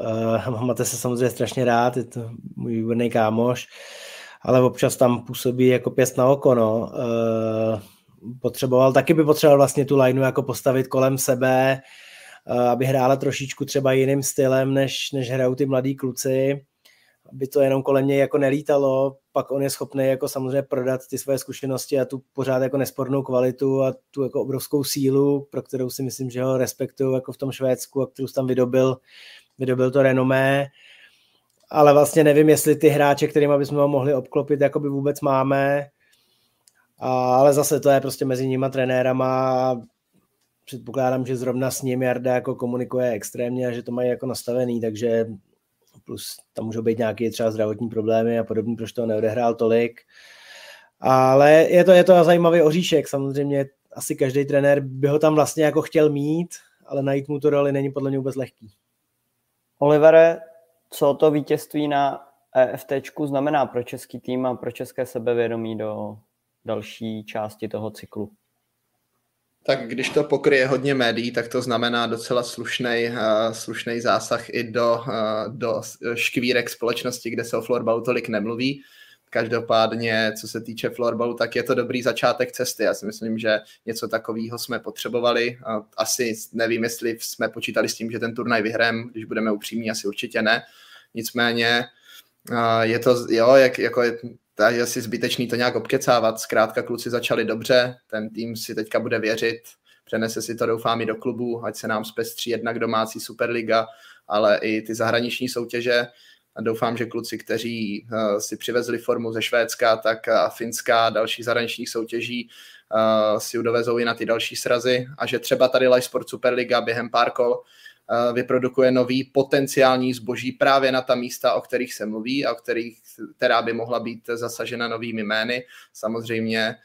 Uh, *laughs* máte se samozřejmě strašně rád, je to můj výborný kámoš, ale občas tam působí jako pěst na oko, no. Uh, potřeboval, taky by potřeboval vlastně tu lineu jako postavit kolem sebe, uh, aby hrála trošičku třeba jiným stylem, než, než hrajou ty mladí kluci aby to jenom kolem něj jako nelítalo, pak on je schopný jako samozřejmě prodat ty své zkušenosti a tu pořád jako nespornou kvalitu a tu jako obrovskou sílu, pro kterou si myslím, že ho respektuju jako v tom Švédsku a kterou tam vydobil, vydobil to renomé. Ale vlastně nevím, jestli ty hráče, kterými bychom ho mohli obklopit, jako by vůbec máme. A, ale zase to je prostě mezi nimi trenérama předpokládám, že zrovna s ním Jarda jako komunikuje extrémně a že to mají jako nastavený, takže plus tam můžou být nějaké třeba zdravotní problémy a podobně, proč to neodehrál tolik. Ale je to, je to zajímavý oříšek, samozřejmě asi každý trenér by ho tam vlastně jako chtěl mít, ale najít mu to roli není podle mě vůbec lehký. Olivere, co to vítězství na EFT znamená pro český tým a pro české sebevědomí do další části toho cyklu? Tak když to pokryje hodně médií, tak to znamená docela slušný uh, slušnej zásah i do, uh, do škvírek společnosti, kde se o florbalu tolik nemluví. Každopádně, co se týče florbalu, tak je to dobrý začátek cesty. Já si myslím, že něco takového jsme potřebovali. Asi nevím, jestli jsme počítali s tím, že ten turnaj vyhrajeme, když budeme upřímní, asi určitě ne. Nicméně je to, jo, jak, jako je, je asi zbytečný to nějak obkecávat. Zkrátka kluci začali dobře, ten tým si teďka bude věřit, přenese si to doufám i do klubu, ať se nám zpestří jednak domácí Superliga, ale i ty zahraniční soutěže. A doufám, že kluci, kteří uh, si přivezli formu ze Švédska, tak uh, Finska a dalších zahraničních soutěží uh, si dovezou i na ty další srazy a že třeba tady Live Sport Superliga během pár kol Eh, vyprodukuje nový potenciální zboží právě na ta místa, o kterých se mluví a o kterých, která by mohla být zasažena novými jmény. Samozřejmě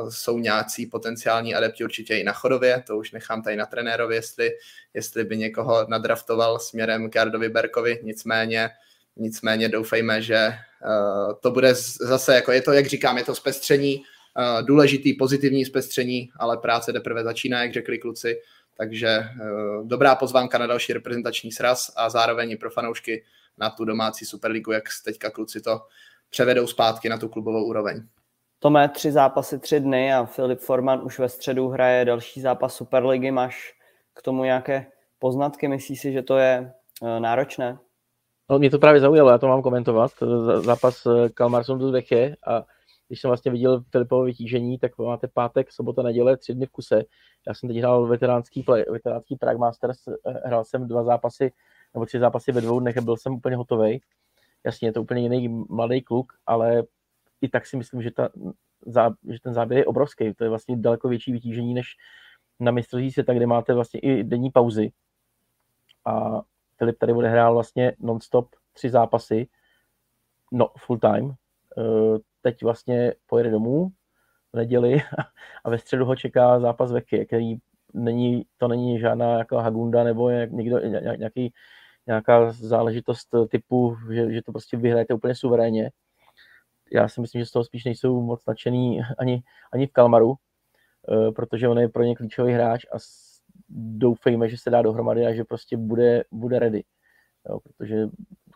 uh, jsou nějací potenciální adepti určitě i na chodově, to už nechám tady na trenérovi, jestli, jestli by někoho nadraftoval směrem k Jardovi Berkovi, nicméně Nicméně doufejme, že uh, to bude zase, jako je to, jak říkám, je to zpestření, uh, důležitý, pozitivní zpestření, ale práce teprve začíná, jak řekli kluci, takže eh, dobrá pozvánka na další reprezentační sraz a zároveň i pro fanoušky na tu domácí Superligu, jak teďka kluci to převedou zpátky na tu klubovou úroveň. Tome, tři zápasy, tři dny a Filip Forman už ve středu hraje další zápas Superligy. Máš k tomu nějaké poznatky? Myslíš si, že to je eh, náročné? No, mě to právě zaujalo, já to mám komentovat. Zápas eh, Kalmarsson do Veche a když jsem vlastně viděl Filipovo vytížení, tak máte pátek, sobota, neděle, tři dny v kuse. Já jsem teď hrál veteránský, play, veteránský Prague Masters, eh, hrál jsem dva zápasy, nebo tři zápasy ve dvou dnech a byl jsem úplně hotový. Jasně, je to úplně jiný mladý kluk, ale i tak si myslím, že, ta, že ten záběr je obrovský. To je vlastně daleko větší vytížení, než, na mistrovství světa, kde máte vlastně i denní pauzy. A Filip tady bude hrál vlastně non-stop tři zápasy, no full time. Eh, teď vlastně pojede domů v neděli *laughs* a ve středu ho čeká zápas Veky, který není, to není žádná jako Hagunda nebo jak někdo, nějaký, nějaká záležitost typu, že, že to prostě vyhrajete úplně suverénně. Já si myslím, že z toho spíš nejsou moc nadšený ani, ani v Kalmaru, eh, protože on je pro ně klíčový hráč a doufejme, že se dá dohromady a že prostě bude, bude ready. Jo, protože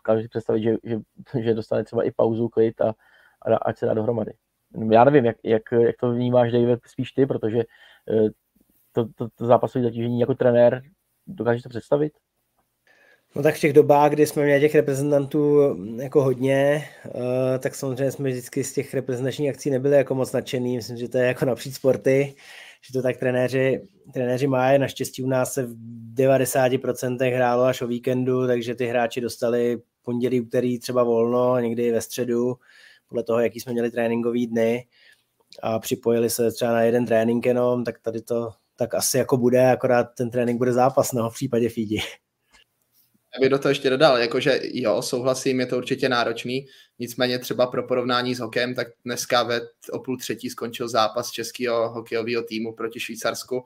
dokážu si představit, že, že, že dostane třeba i pauzu, klid a, a ať se dá dohromady. Já nevím, jak, jak, jak to vnímáš, David, spíš ty, protože eh, to, to, to zápasové zatížení jako trenér, dokážeš to představit? No tak v těch dobách, kdy jsme měli těch reprezentantů jako hodně, uh, tak samozřejmě jsme vždycky z těch reprezentačních akcí nebyli jako moc nadšený. Myslím, že to je jako napříč sporty, že to tak trenéři, trenéři mají. Naštěstí u nás se v 90% hrálo až o víkendu, takže ty hráči dostali pondělí, úterý třeba volno, někdy ve středu, podle toho, jaký jsme měli tréninkový dny. A připojili se třeba na jeden trénink jenom, tak tady to tak asi jako bude, akorát ten trénink bude zápas, no, v případě Fiji. Já bych do toho ještě dodal, jakože jo, souhlasím, je to určitě náročný, nicméně třeba pro porovnání s hokejem, tak dneska ve o půl třetí skončil zápas českého hokejového týmu proti Švýcarsku.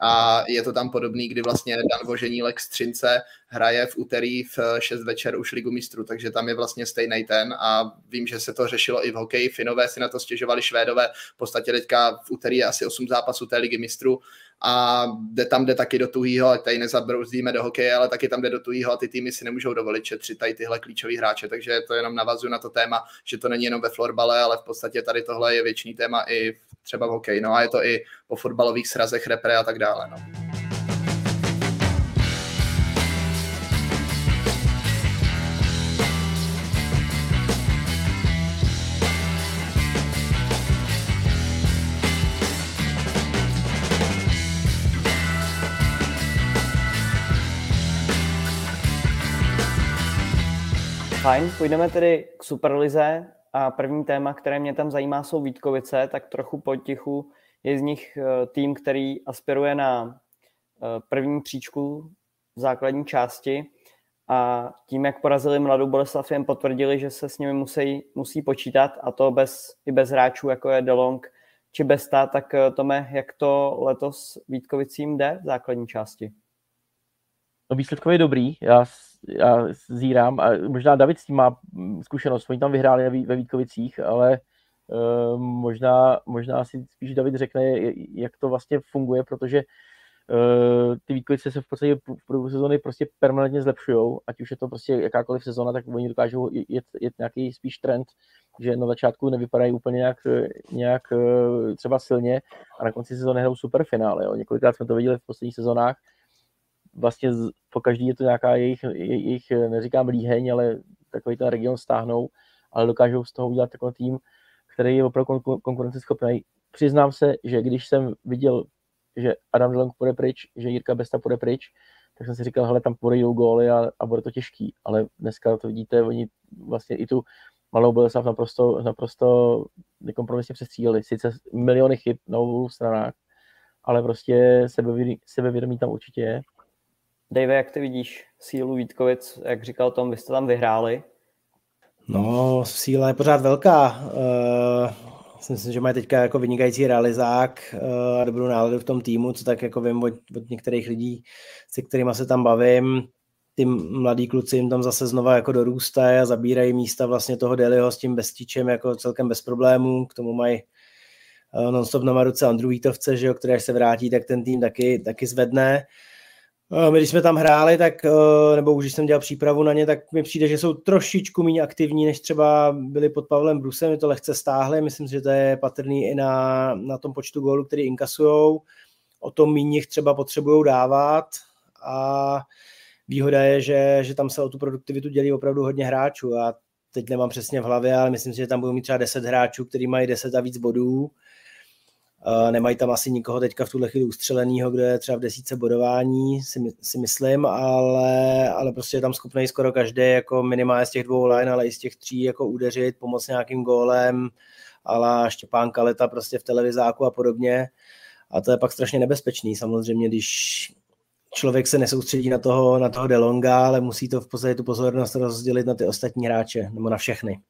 A je to tam podobný, kdy vlastně Dan Voženílek z Třince hraje v úterý v 6 večer už ligu mistrů, takže tam je vlastně stejný ten a vím, že se to řešilo i v hokeji, Finové si na to stěžovali, Švédové, v podstatě teďka v úterý je asi 8 zápasů té ligy mistrů a jde tam jde taky do tuhýho, ať tady nezabrouzdíme do hokeje, ale taky tam jde do tuhýho a ty týmy si nemůžou dovolit šetřit tady tyhle klíčové hráče, takže to jenom navazuju na to téma, že to není jenom ve florbale, ale v podstatě tady tohle je věčný téma i třeba v hokeji, no a je to i po fotbalových srazech, repre a tak dále, no. Fajn, půjdeme tedy k Superlize a první téma, které mě tam zajímá, jsou Vítkovice, tak trochu potichu. Je z nich eh, tým, který aspiruje na eh, první příčku v základní části. A tím, jak porazili Mladou Boleslav, jen potvrdili, že se s nimi musí, musí počítat a to bez, i bez hráčů, jako je DeLong či Besta, tak eh, Tome, jak to letos Vítkovicím jde v základní části? No výsledkově dobrý, já já zírám a možná David s tím má zkušenost, oni tam vyhráli ve Vítkovicích, ale uh, možná, možná si spíš David řekne, jak to vlastně funguje, protože uh, ty Vítkovice se v podstatě v průběhu sezóny prostě permanentně zlepšují, ať už je to prostě jakákoliv sezóna, tak oni dokážou jet, jet nějaký spíš trend, že na začátku nevypadají úplně nějak, nějak uh, třeba silně a na konci sezóny hrajou super finále. Jo. Několikrát jsme to viděli v posledních sezónách, vlastně po každý je to nějaká jejich, jejich, neříkám líheň, ale takový ten region stáhnou, ale dokážou z toho udělat takový tým, který je opravdu konkurenceschopný. Přiznám se, že když jsem viděl, že Adam Delong půjde pryč, že Jirka Besta půjde pryč, tak jsem si říkal, hele, tam podejdou góly a, a bude to těžký. Ale dneska to vidíte, oni vlastně i tu malou Boleslav naprosto, naprosto nekompromisně přestříleli. Sice miliony chyb na obou stranách, ale prostě sebevědomí, sebevědomí tam určitě je. Dave, jak ty vidíš sílu Vítkovic? Jak říkal Tom, vy jste tam vyhráli. No, síla je pořád velká. Uh, myslím, že mají teďka jako vynikající realizák uh, a dobrou náladu v tom týmu, co tak jako vím od, od některých lidí, se kterými se tam bavím. Ty mladí kluci jim tam zase znova jako dorůstají a zabírají místa vlastně toho Deliho s tím beztíčem jako celkem bez problémů. K tomu mají uh, non-stop na Maruce Andrew Vítovce, že jo, který až se vrátí, tak ten tým taky, taky zvedne. Uh, Eh, my, když jsme tam hráli, tak, eh, nebo už jsem dělal přípravu na ně, tak mi přijde, že jsou trošičku méně aktivní, než třeba byli pod Pavlem Brusem, my to lehce stáhli, myslím, že to je patrný i na, na tom počtu gólů, který inkasujou, o tom méně třeba potřebují dávat. A výhoda je, že, že tam se o tu produktivitu dělí opravdu hodně hráčů. A teď nemám přesně v hlavě, ale myslím si, že tam budou mít třeba 10 hráčů, kteří mají 10 a víc bodů Nemají tam asi nikoho teďka v tuhle chvíli ustřeleného, kdo je třeba v desíce bodování, si, si myslím, ale, ale prostě je tam schopný skoro každý jako minimálně z těch dvou line, ale i z těch tří jako udeřit, pomoct nějakým gólem, ale Štěpán Kaleta prostě v televizáku a podobně. A to je pak strašně nebezpečný samozřejmě, když člověk se nesoustředí na toho, na toho Delonga, ale musí to v podstatě tu pozornost rozdělit na ty ostatní hráče, nebo na všechny.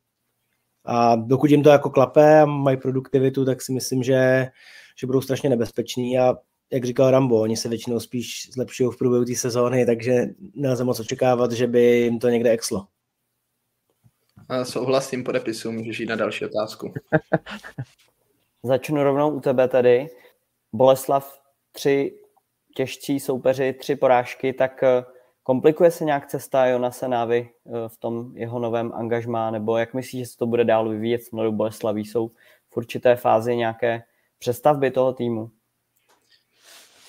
A dokud jim to jako klape a mají produktivitu, tak si myslím, že, že budou strašně nebezpeční a jak říkal Rambo, oni se většinou spíš zlepšují v průběhu té sezóny, takže nelze moc očekávat, že by jim to někde exlo. A souhlasím, podepisu, můžeš jít na další otázku. *laughs* Začnu rovnou u tebe tady. Boleslav, tři těžcí soupeři, tři porážky, tak eh, komplikuje se nějak cesta Jonase Návy eh, v tom jeho novém angažmá, nebo jak myslíš, že se to bude dál vyvíjet s Mladou Boleslaví? Jsou v určité fázi nějaké přestavby toho týmu?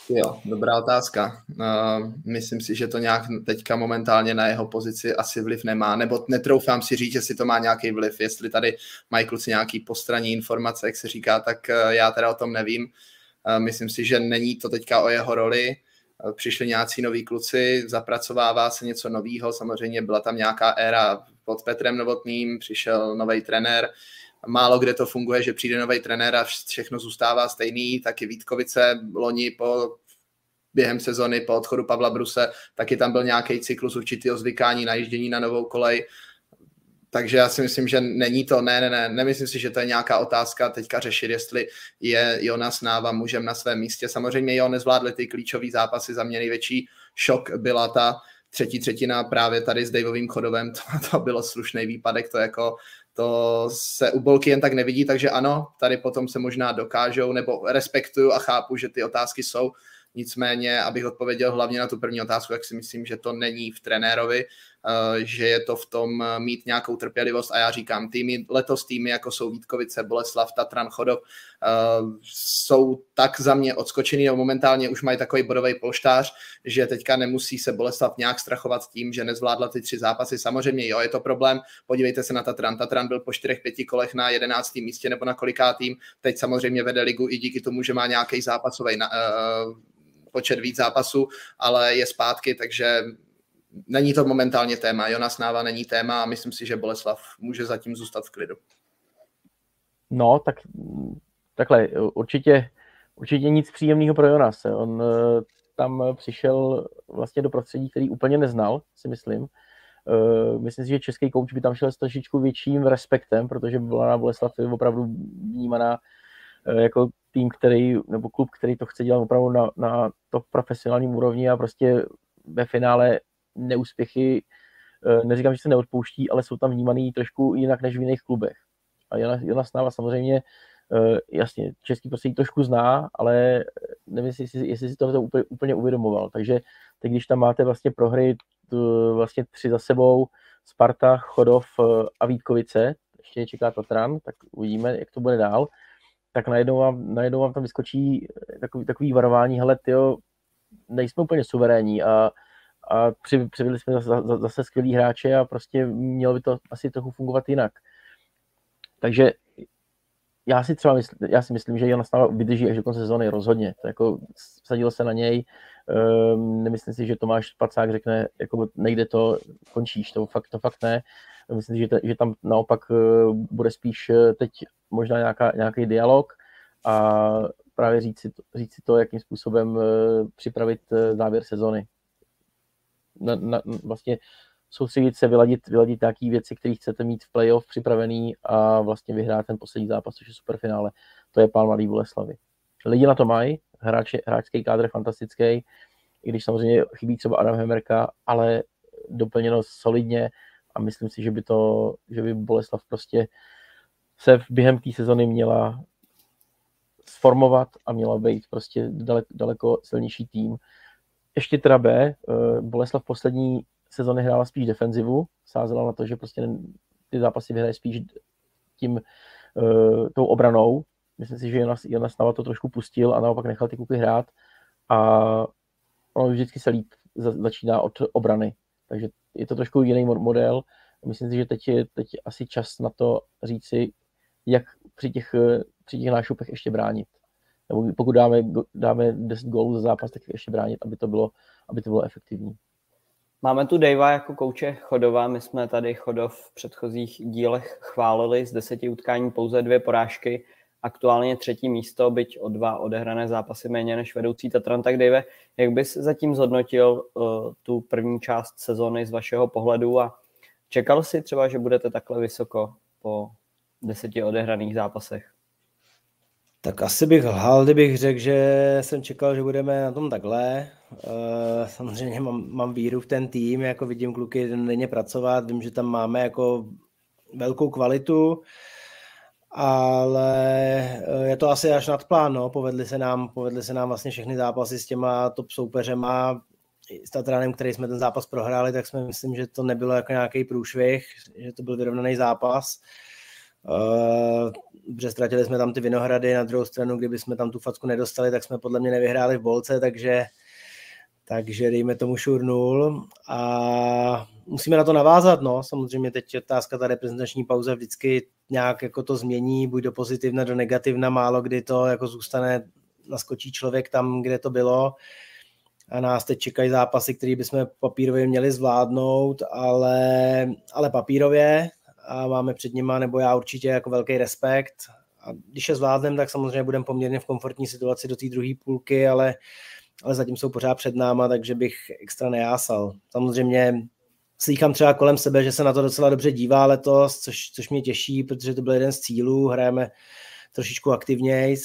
Jo, dobrá otázka. Uh, myslím si, že to nějak teďka momentálně na jeho pozici asi vliv nemá, nebo netroufám si říct, že si to má nějaký vliv. Jestli tady mají kluci nějaký postraní informace, jak se říká, tak uh, já teda o tom nevím. Myslím si, že není to teďka o jeho roli. Přišli nějací noví kluci, zapracovává se něco nového. Samozřejmě byla tam nějaká éra pod Petrem Novotným, přišel nový trenér, málo kde to funguje, že přijde nový trenér a všechno zůstává stejný, taky Vítkovice loni po během sezony po odchodu Pavla Bruse, taky tam byl nějaký cyklus určitého zvykání, najíždění na novou kolej, takže já si myslím, že není to, ne, ne, ne, nemyslím si, že to je nějaká otázka teďka řešit, jestli je Jonas Náva mužem na svém místě. Samozřejmě jo, nezvládli ty klíčové zápasy, za mě největší šok byla ta třetí třetina právě tady s Daveovým chodovem, *laughs* to, to bylo slušný výpadek, to jako to se u Bolky jen tak nevidí, takže ano, tady potom se možná dokážou, nebo respektuju a chápu, že ty otázky jsou, Nicméně, abych odpověděl hlavně na tu první otázku, jak si myslím, že to není v trenérovi, že je to v tom eh, mít nějakou trpělivost a já říkám, týmy, letos týmy jako jsou Vítkovice, Boleslav, Tatran, Chodov, eh, jsou tak za mě odskočený, nebo momentálně už mají takový bodový polštář, že teďka nemusí se Boleslav nějak strachovat tím, že nezvládla ty tři zápasy. Samozřejmě jo, je to problém, podívejte se na Tatran. Tatran byl po čtyřech, pěti kolech na jedenáctém místě nebo na kolikátým, teď samozřejmě vede ligu i díky tomu, že má nějaký zápasový počet víc zápasů, ale je zpátky, takže není to momentálně téma. Jonas Náva není téma a myslím si, že Boleslav může zatím zůstat v klidu. No, tak takhle, určitě, určitě nic příjemného pro Jonase. On eh, tam přišel vlastně do prostředí, který úplně neznal, si myslím. Eh, myslím si, že český kouč by tam šel s trošičku větším respektem, protože na Boleslav je opravdu vnímaná eh, jako tým, který, nebo klub, který to chce dělat opravdu na, na to profesionálním úrovni a prostě ve finále neúspěchy, eh, neříkám, že se neodpouští, ale jsou tam vnímaný trošku jinak než v jiných klubech. A Jana, Jana Snáva samozřejmě, eh, jasně, český prostředí trošku zná, ale nevím, jestli, jestli si to úplně, úplně uvědomoval. Takže teď, když tam máte vlastně prohry vlastně tři za sebou, Sparta, Chodov eh, a Vítkovice, ještě čeká Tatran, tak uvidíme, jak to bude dál tak najednou vám, najednou vám tam vyskočí takový, takový varování, hele, tyjo, nejsme úplně suverénní a, a při, přivedli jsme zase, zase skvělý hráče a prostě mělo by to asi trochu fungovat jinak. Takže já si třeba mysl, já si myslím, že Jan stále vydrží až do konce sezóny rozhodně. To jako vsadilo se na něj, um, nemyslím si, že Tomáš Pacák řekne, jako nejde to, končíš, to fakt, to fakt ne. Myslím si, že, že tam naopak eh, bude spíš eh, teď možná nějaká, nějaký dialog a právě říct si, to, říct si to, jakým způsobem eh, připravit závěr sezony. Na, na, vlastně soustředit se, vyladit, vyladit nějaké věci, které chcete mít v playoff připravený a vlastně vyhrát ten poslední zápas, což je superfinále. To je pán Mladý Boleslavy. Lidi na to mají, hráč, hráčský kádr fantastický, i když samozřejmě chybí třeba Adam Hemerka, ale doplněno solidně, a myslím si, že by to, že by Boleslav prostě se v během té sezony měla sformovat a měla být prostě daleko, daleko silnější tým. Ještě teda B, eh, Boleslav poslední sezony hrála spíš defenzivu, sázela na to, že prostě ty zápasy vyhraje spíš tím uh, tou obranou. Myslím si, že Jonas, Jonas Nava to trošku pustil a naopak nechal ty kuky hrát a ono vždycky se líp začíná od obrany. Takže je to trošku jiný model. Myslím si, že teď je teď asi čas na to říci, jak při těch, při těch nášupech ještě bránit. Nebo pokud dáme, dáme 10 gólů za zápas, tak ještě bránit, aby to bylo, aby to bylo efektivní. Máme tu Davea jako kouče Chodova. My jsme tady Chodov v předchozích dílech chválili z deseti utkání pouze dvě porážky aktuálně třetí místo, byť o dva odehrané zápasy méně než vedoucí Tatran. Tak Dave, jak bys zatím zhodnotil uh, tu první část sezóny z vašeho pohledu a čekal si třeba, že budete takhle vysoko po deseti odehraných zápasech? Tak asi bych lhal, kdybych řekl, že jsem čekal, že budeme na tom takhle. Uh, samozřejmě mám, mám víru v ten tým, jako vidím kluky denně pracovat, vím, že tam máme jako velkou kvalitu, ale eh, je to asi až nad plán, no. povedli, se nám, povedli se nám vlastně všechny zápasy s těma top soupeřema, s Tatranem, který jsme ten zápas prohráli, tak jsme myslím, že to nebylo jako nějaký průšvih, že to byl vyrovnaný zápas. Uh, že ztratili jsme tam ty Vinohrady, na druhou stranu, kdyby jsme tam tu facku nedostali, tak jsme podle mě nevyhráli v bolce, takže, takže dejme tomu šurnul a musíme na to navázat, no, samozřejmě teď otázka ta reprezentační pauza vždycky nějak jako to změní, buď do pozitivna, do negativna, málo kdy to jako zůstane, naskočí člověk tam, kde to bylo. A nás teď čekají zápasy, které bychom papírově měli zvládnout, ale, ale papírově, a máme před nima, nebo já určitě jako velký respekt. A když je zvládneme, tak samozřejmě budeme poměrně v komfortní situaci do té druhé půlky, ale, ale zatím jsou pořád před náma, takže bych extra nejásal. Samozřejmě slýchám třeba kolem sebe, že se na to docela dobře dívá letos, což, což mě těší, protože to byl jeden z cílů, hrajeme trošičku aktivněji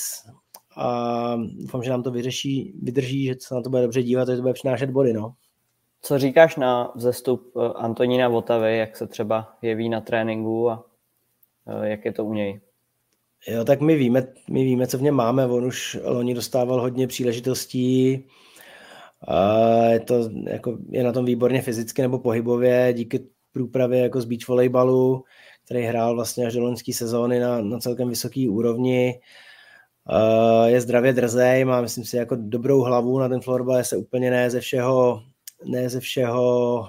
a doufám, že nám to vyřeší, vydrží, že se na to bude dobře dívat, že to bude přinášet body. No. Co říkáš na vzestup eh, Antonína Votavy, jak se třeba jeví na tréninku a eh, jak je to u něj? Jo, tak my víme, my víme, co v něm máme. On už loni dostával hodně příležitostí. Je, to, jako, je na tom výborně fyzicky nebo pohybově, díky průpravě jako z beach volejbalu, který hrál vlastně až do loňské sezóny na, na celkem vysoký úrovni. je zdravě drzej, má myslím si jako dobrou hlavu na ten florbal, se úplně ne ze všeho ne ze všeho,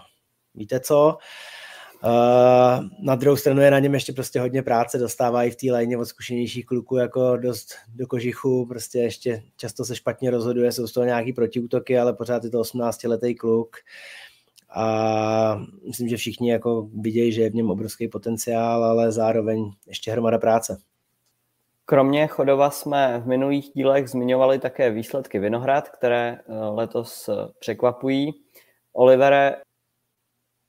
víte co. Uh, na druhou stranu je na něm ještě prostě hodně práce, dostává i v té léně od zkušenějších kluků jako dost do kožichu, prostě ještě často se špatně rozhoduje, jsou z toho nějaký protiútoky, ale pořád je to 18-letý kluk a myslím, že všichni jako vidějí, že je v něm obrovský potenciál, ale zároveň ještě hromada práce. Kromě Chodova jsme v minulých dílech zmiňovali také výsledky Vinohrad, které eh, letos eh, překvapují. Olivere,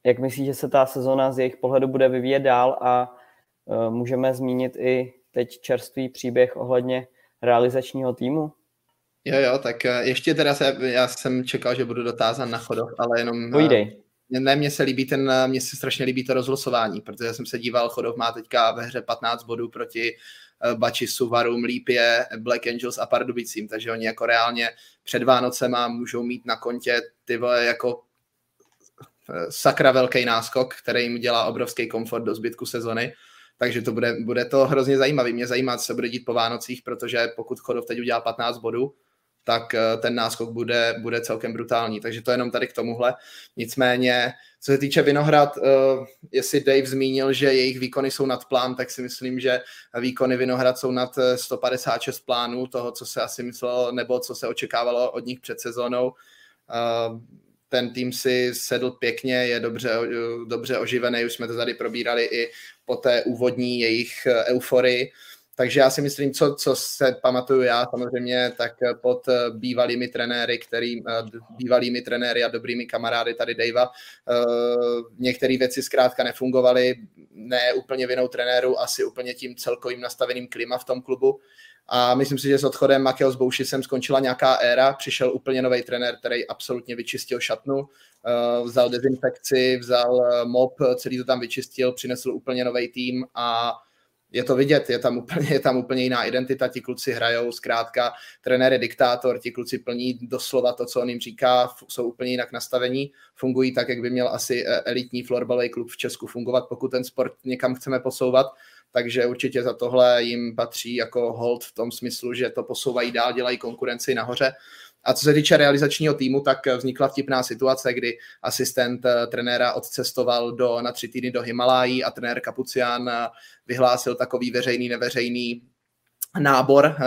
jak myslíš, že se ta sezona z jejich pohledu bude vyvíjet dál a uh, můžeme zmínit i teď čerstvý příběh ohledně realizačního týmu? Jo, jo, tak ještě teda se, já jsem čekal, že budu dotázan na chodov, ale jenom... Pojdej. Ne, mně se líbí ten, mně se strašně líbí to rozlosování, protože jsem se díval, Chodov má teďka ve hře 15 bodů proti Bači, Suvaru, Lípě, Black Angels a Pardubicím, takže oni jako reálně před Vánocema můžou mít na kontě ty vole jako sakra velký náskok, který jim dělá obrovský komfort do zbytku sezony. Takže to bude, bude to hrozně zajímavý. Mě zajímá, co se bude dít po Vánocích, protože pokud Chodov teď udělá 15 bodů, tak eh, ten náskok bude, bude celkem brutální. Takže to jenom tady k tomuhle. Nicméně, co se týče Vinohrad, uh, jestli Dave zmínil, že jejich výkony jsou nad plán, tak si myslím, že výkony Vinohrad jsou nad 156 eh, plánů toho, co se asi myslelo, nebo co se očekávalo od nich před sezónou. Ten tým si sedl pěkně, je dobře, dobře oživený, už jsme to tady probírali i po té úvodní jejich eh, euforii. Takže já si myslím, co, co se pamatuju já samozřejmě, tak pod eh, bývalými trenéry, který, eh, bývalými trenéry a dobrými kamarády tady Davea, některé věci zkrátka nefungovaly, ne úplně vinou trenéru, asi úplně tím celkovým nastaveným klima v tom klubu. A myslím si, že s odchodem Makeo Boušisem skončila nějaká éra, přišel úplně nový trenér, který absolutně vyčistil šatnu, eh, vzal dezinfekci, vzal eh, mop, celý to tam vyčistil, přinesl úplně nový tým a je to vidět, je tam, úplně, je tam úplně jiná identita, ti kluci hrajou, zkrátka trenér je diktátor, ti kluci plní doslova to, co on jim říká, jsou úplně jinak nastavení, fungují tak, jak by měl asi eh, elitní florbalový klub v Česku fungovat, pokud ten sport někam chceme posouvat takže určitě za tohle jim patří jako hold v tom smyslu, že to posouvají dál, dělají konkurenci nahoře. A co se týče realizačního týmu, tak vznikla vtipná situace, kdy asistent eh, trenéra odcestoval do, na tři týdny do Himalají a trenér Kapucián eh, vyhlásil takový veřejný, neveřejný nábor eh,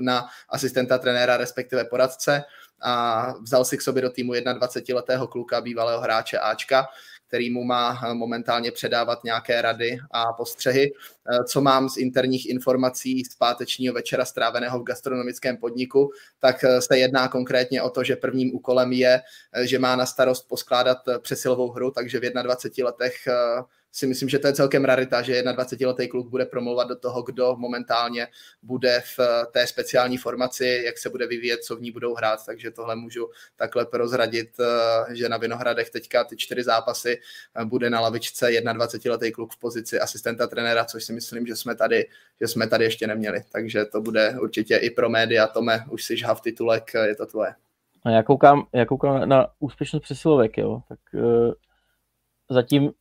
na asistenta trenéra, respektive poradce. A vzal si k sobě do týmu 21-letého kluka, bývalého hráče Ačka, který mu má momentálně předávat nějaké rady a postřehy. Co mám z interních informací z pátečního večera stráveného v gastronomickém podniku, tak se jedná konkrétně o to, že prvním úkolem je, že má na starost poskládat přesilovou hru, takže v 21 letech si myslím, že to je celkem rarita, že 21-letý kluk bude promluvat do toho, kdo momentálně bude v té speciální formaci, jak se bude vyvíjet, co v ní budou hrát, takže tohle můžu takhle prozradit, eh, že na Vinohradech teďka ty čtyři zápasy eh, bude na lavičce 21-letý kluk v pozici asistenta trenéra, což si myslím, že jsme tady, že jsme tady ještě neměli, takže to bude určitě i pro média, Tome, už si žhav titulek, je to tvoje. A já koukám, já koukám na úspěšnost přesilovek, jo, tak uh, zatím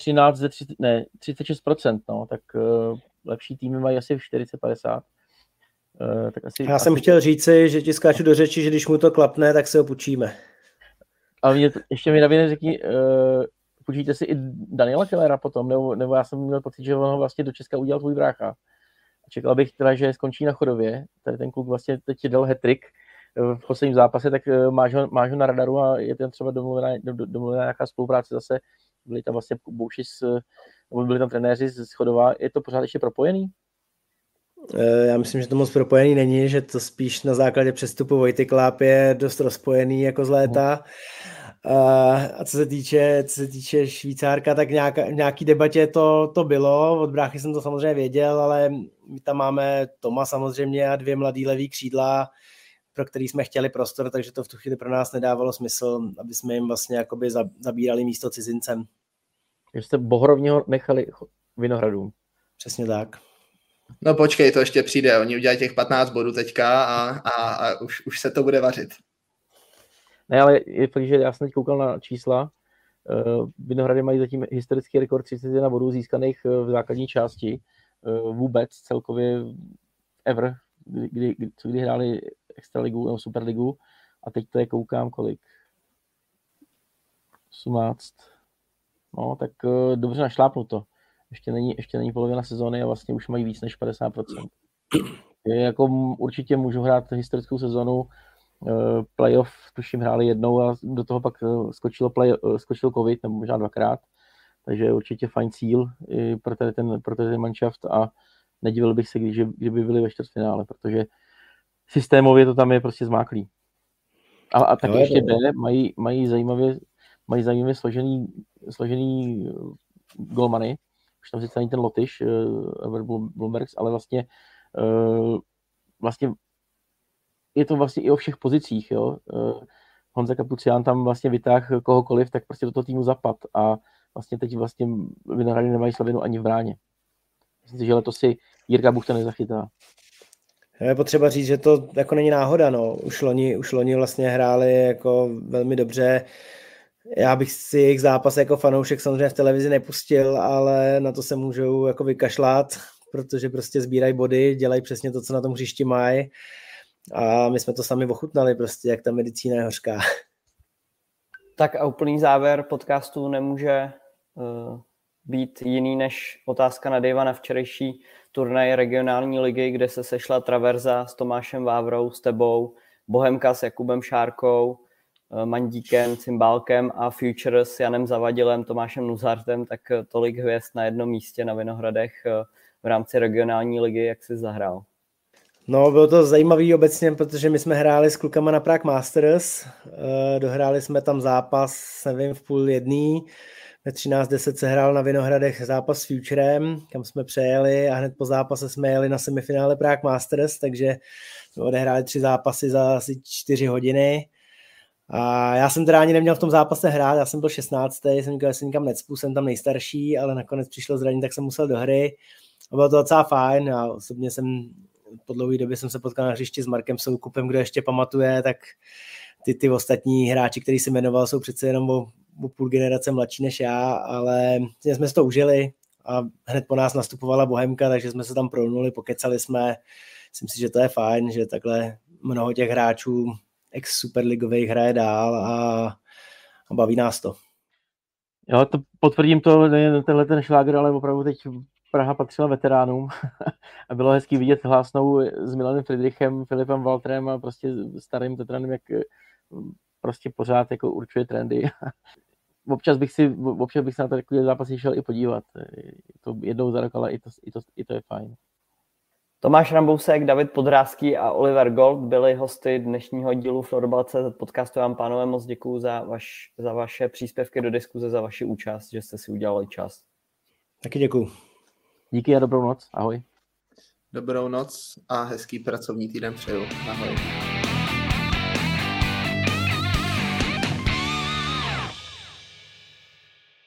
13 ze 30, ne, 36%, no, tak uh, lepší týmy mají asi 40-50. Uh, tak asi, Já jsem asi... chtěl říci, že ti skáču do řeči, že když mu to klapne, tak se ho půjčíme. A mě, ještě mi na řekni, uh, půjčíte si i Daniela Kellera potom, nebo, nebo já jsem měl pocit, že on ho vlastně do Česka udělal tvůj brácha. Čekal bych teda, že skončí na chodově, tady ten kluk vlastně teď dal hetrik v posledním zápase, tak máš ho, máš ho na radaru a je tam třeba domluvená, domluvená nějaká spolupráce zase byli tam vlastně Bouši s, nebo byli tam trenéři z Chodova, je to pořád ještě propojený? Eh, já myslím, že to moc propojený není, že to spíš na základě přestupu Vojty Kláp je dost rozpojený jako z léta. A co se týče, co se týče Švýcárka, tak nějaká, nějaký debatě to, to bylo, od bráchy jsem to samozřejmě věděl, ale my tam máme Toma samozřejmě a dvě mladý levý křídla, pro který jsme chtěli prostor, takže to v tu chvíli pro nás nedávalo smysl, aby jsme jim vlastně jakoby zabírali místo cizincem. Že jste Bohorovního nechali Vinohradům. Přesně tak. No počkej, to ještě přijde. Oni udělají těch 15 bodů teďka a, a, a už, už se to bude vařit. Ne, ale je fakt, že já jsem teď koukal na čísla. Uh, Vinohrady mají zatím historický rekord 31 bodů získaných eh, v základní části. Uh, vůbec celkově ever, kdy, kdy, co kdy hráli extraligu nebo superligu a teď to je koukám kolik. 18. No, tak uh, dobře našlápnuto. Ještě není, ještě není polovina sezóny a vlastně už mají víc než 50%. Je, jako určitě můžu hrát historickou sezonu, uh, playoff tuším hráli jednou a do toho pak uh, skočilo, play, uh, skočil covid, nebo možná dvakrát, takže určitě fajn cíl i pro tady ten, pro tady ten manšaft a nedivil bych se, když, kdyby byli ve čtvrtfinále, protože systémově to tam je prostě zmáklý. A, a taky ještě B, mají, mají zajímavě, mají zajímavě složený, složený eh, golmany, už tam sice není ten Lotyš, uh, Bloombergs, ale vlastně uh, vlastně je to vlastně i o všech pozicích, jo. Honza Kapucián tam vlastně vytáhl kohokoliv, tak prostě do toho týmu zapad a vlastně teď vlastně Vinohrady nemají slavinu ani v bráně. Myslím si, že letos si Jirka Buchta nezachytá. Je potřeba říct, že to jako není náhoda, no. Už loni, už loni vlastně hráli jako velmi dobře. Já bych si jejich zápas jako fanoušek samozřejmě v televizi nepustil, ale na to se můžou jako vykašlat, protože prostě sbírají body, dělají přesně to, co na tom hřišti mají. A my jsme to sami ochutnali prostě, jak ta medicína je hořká. Tak a úplný závěr podcastu nemůže uh, být jiný než otázka na Dejva na včerejší turnaj regionální ligy, kde se sešla Traverza s Tomášem Vávrou, s tebou, Bohemka s Jakubem Šárkou, eh, Mandíkem, Cymbálkem a Future s Janem Zavadilem, Tomášem Nuzartem, tak tolik hvězd na jednom místě na Vinohradech eh, v rámci regionální ligy, jak jsi zahrál. No, bylo to zajímavý obecně, protože my jsme hráli s klukama na Prague Masters, eh, dohráli jsme tam zápas, nevím, v půl jedný, ve 13.10 se hrál na Vinohradech zápas s Futurem, kam jsme přejeli a hned po zápase jsme jeli na semifinále Prague Masters, takže jsme odehráli tři zápasy za asi čtyři hodiny. A já jsem teda ani neměl v tom zápase hrát, já jsem byl 16. jsem říkal, že se nikam necpu, jsem tam nejstarší, ale nakonec přišlo zranění, tak jsem musel do hry. A bylo to docela fajn, já osobně jsem po dlouhé době jsem se potkal na hřišti s Markem Soukupem, kdo ještě pamatuje, tak ty, ty ostatní hráči, který se jmenoval, jsou přece jenom o, o půl generace mladší než já, ale jsme si to užili a hned po nás nastupovala Bohemka, takže jsme se tam prolnuli, pokecali jsme. Myslím si, že to je fajn, že takhle mnoho těch hráčů ex superligových hraje dál a, a baví nás to. Jo, to potvrdím to, nejen tenhle ten šláger, ale opravdu teď Praha patřila veteránům *laughs* a bylo hezký vidět hlásnou s Milanem Friedrichem, Filipem Walterem a prostě starým veteránem, jak prostě pořád jako určuje trendy. *laughs* občas bych si, občas bych se na takový zápasy šel i podívat. To jednou za rok, ale i to, i to, i to je fajn. Tomáš Rambousek, David Podrázký a Oliver Gold byli hosty dnešního dílu Floribal.cz podcastu. Vám, pánové, moc děkuji za, vaš, za vaše příspěvky do diskuze, za vaši účast, že jste si udělali čas. Taky děkuji. Díky a dobrou noc. Ahoj. Dobrou noc a hezký pracovní týden přeju. Ahoj.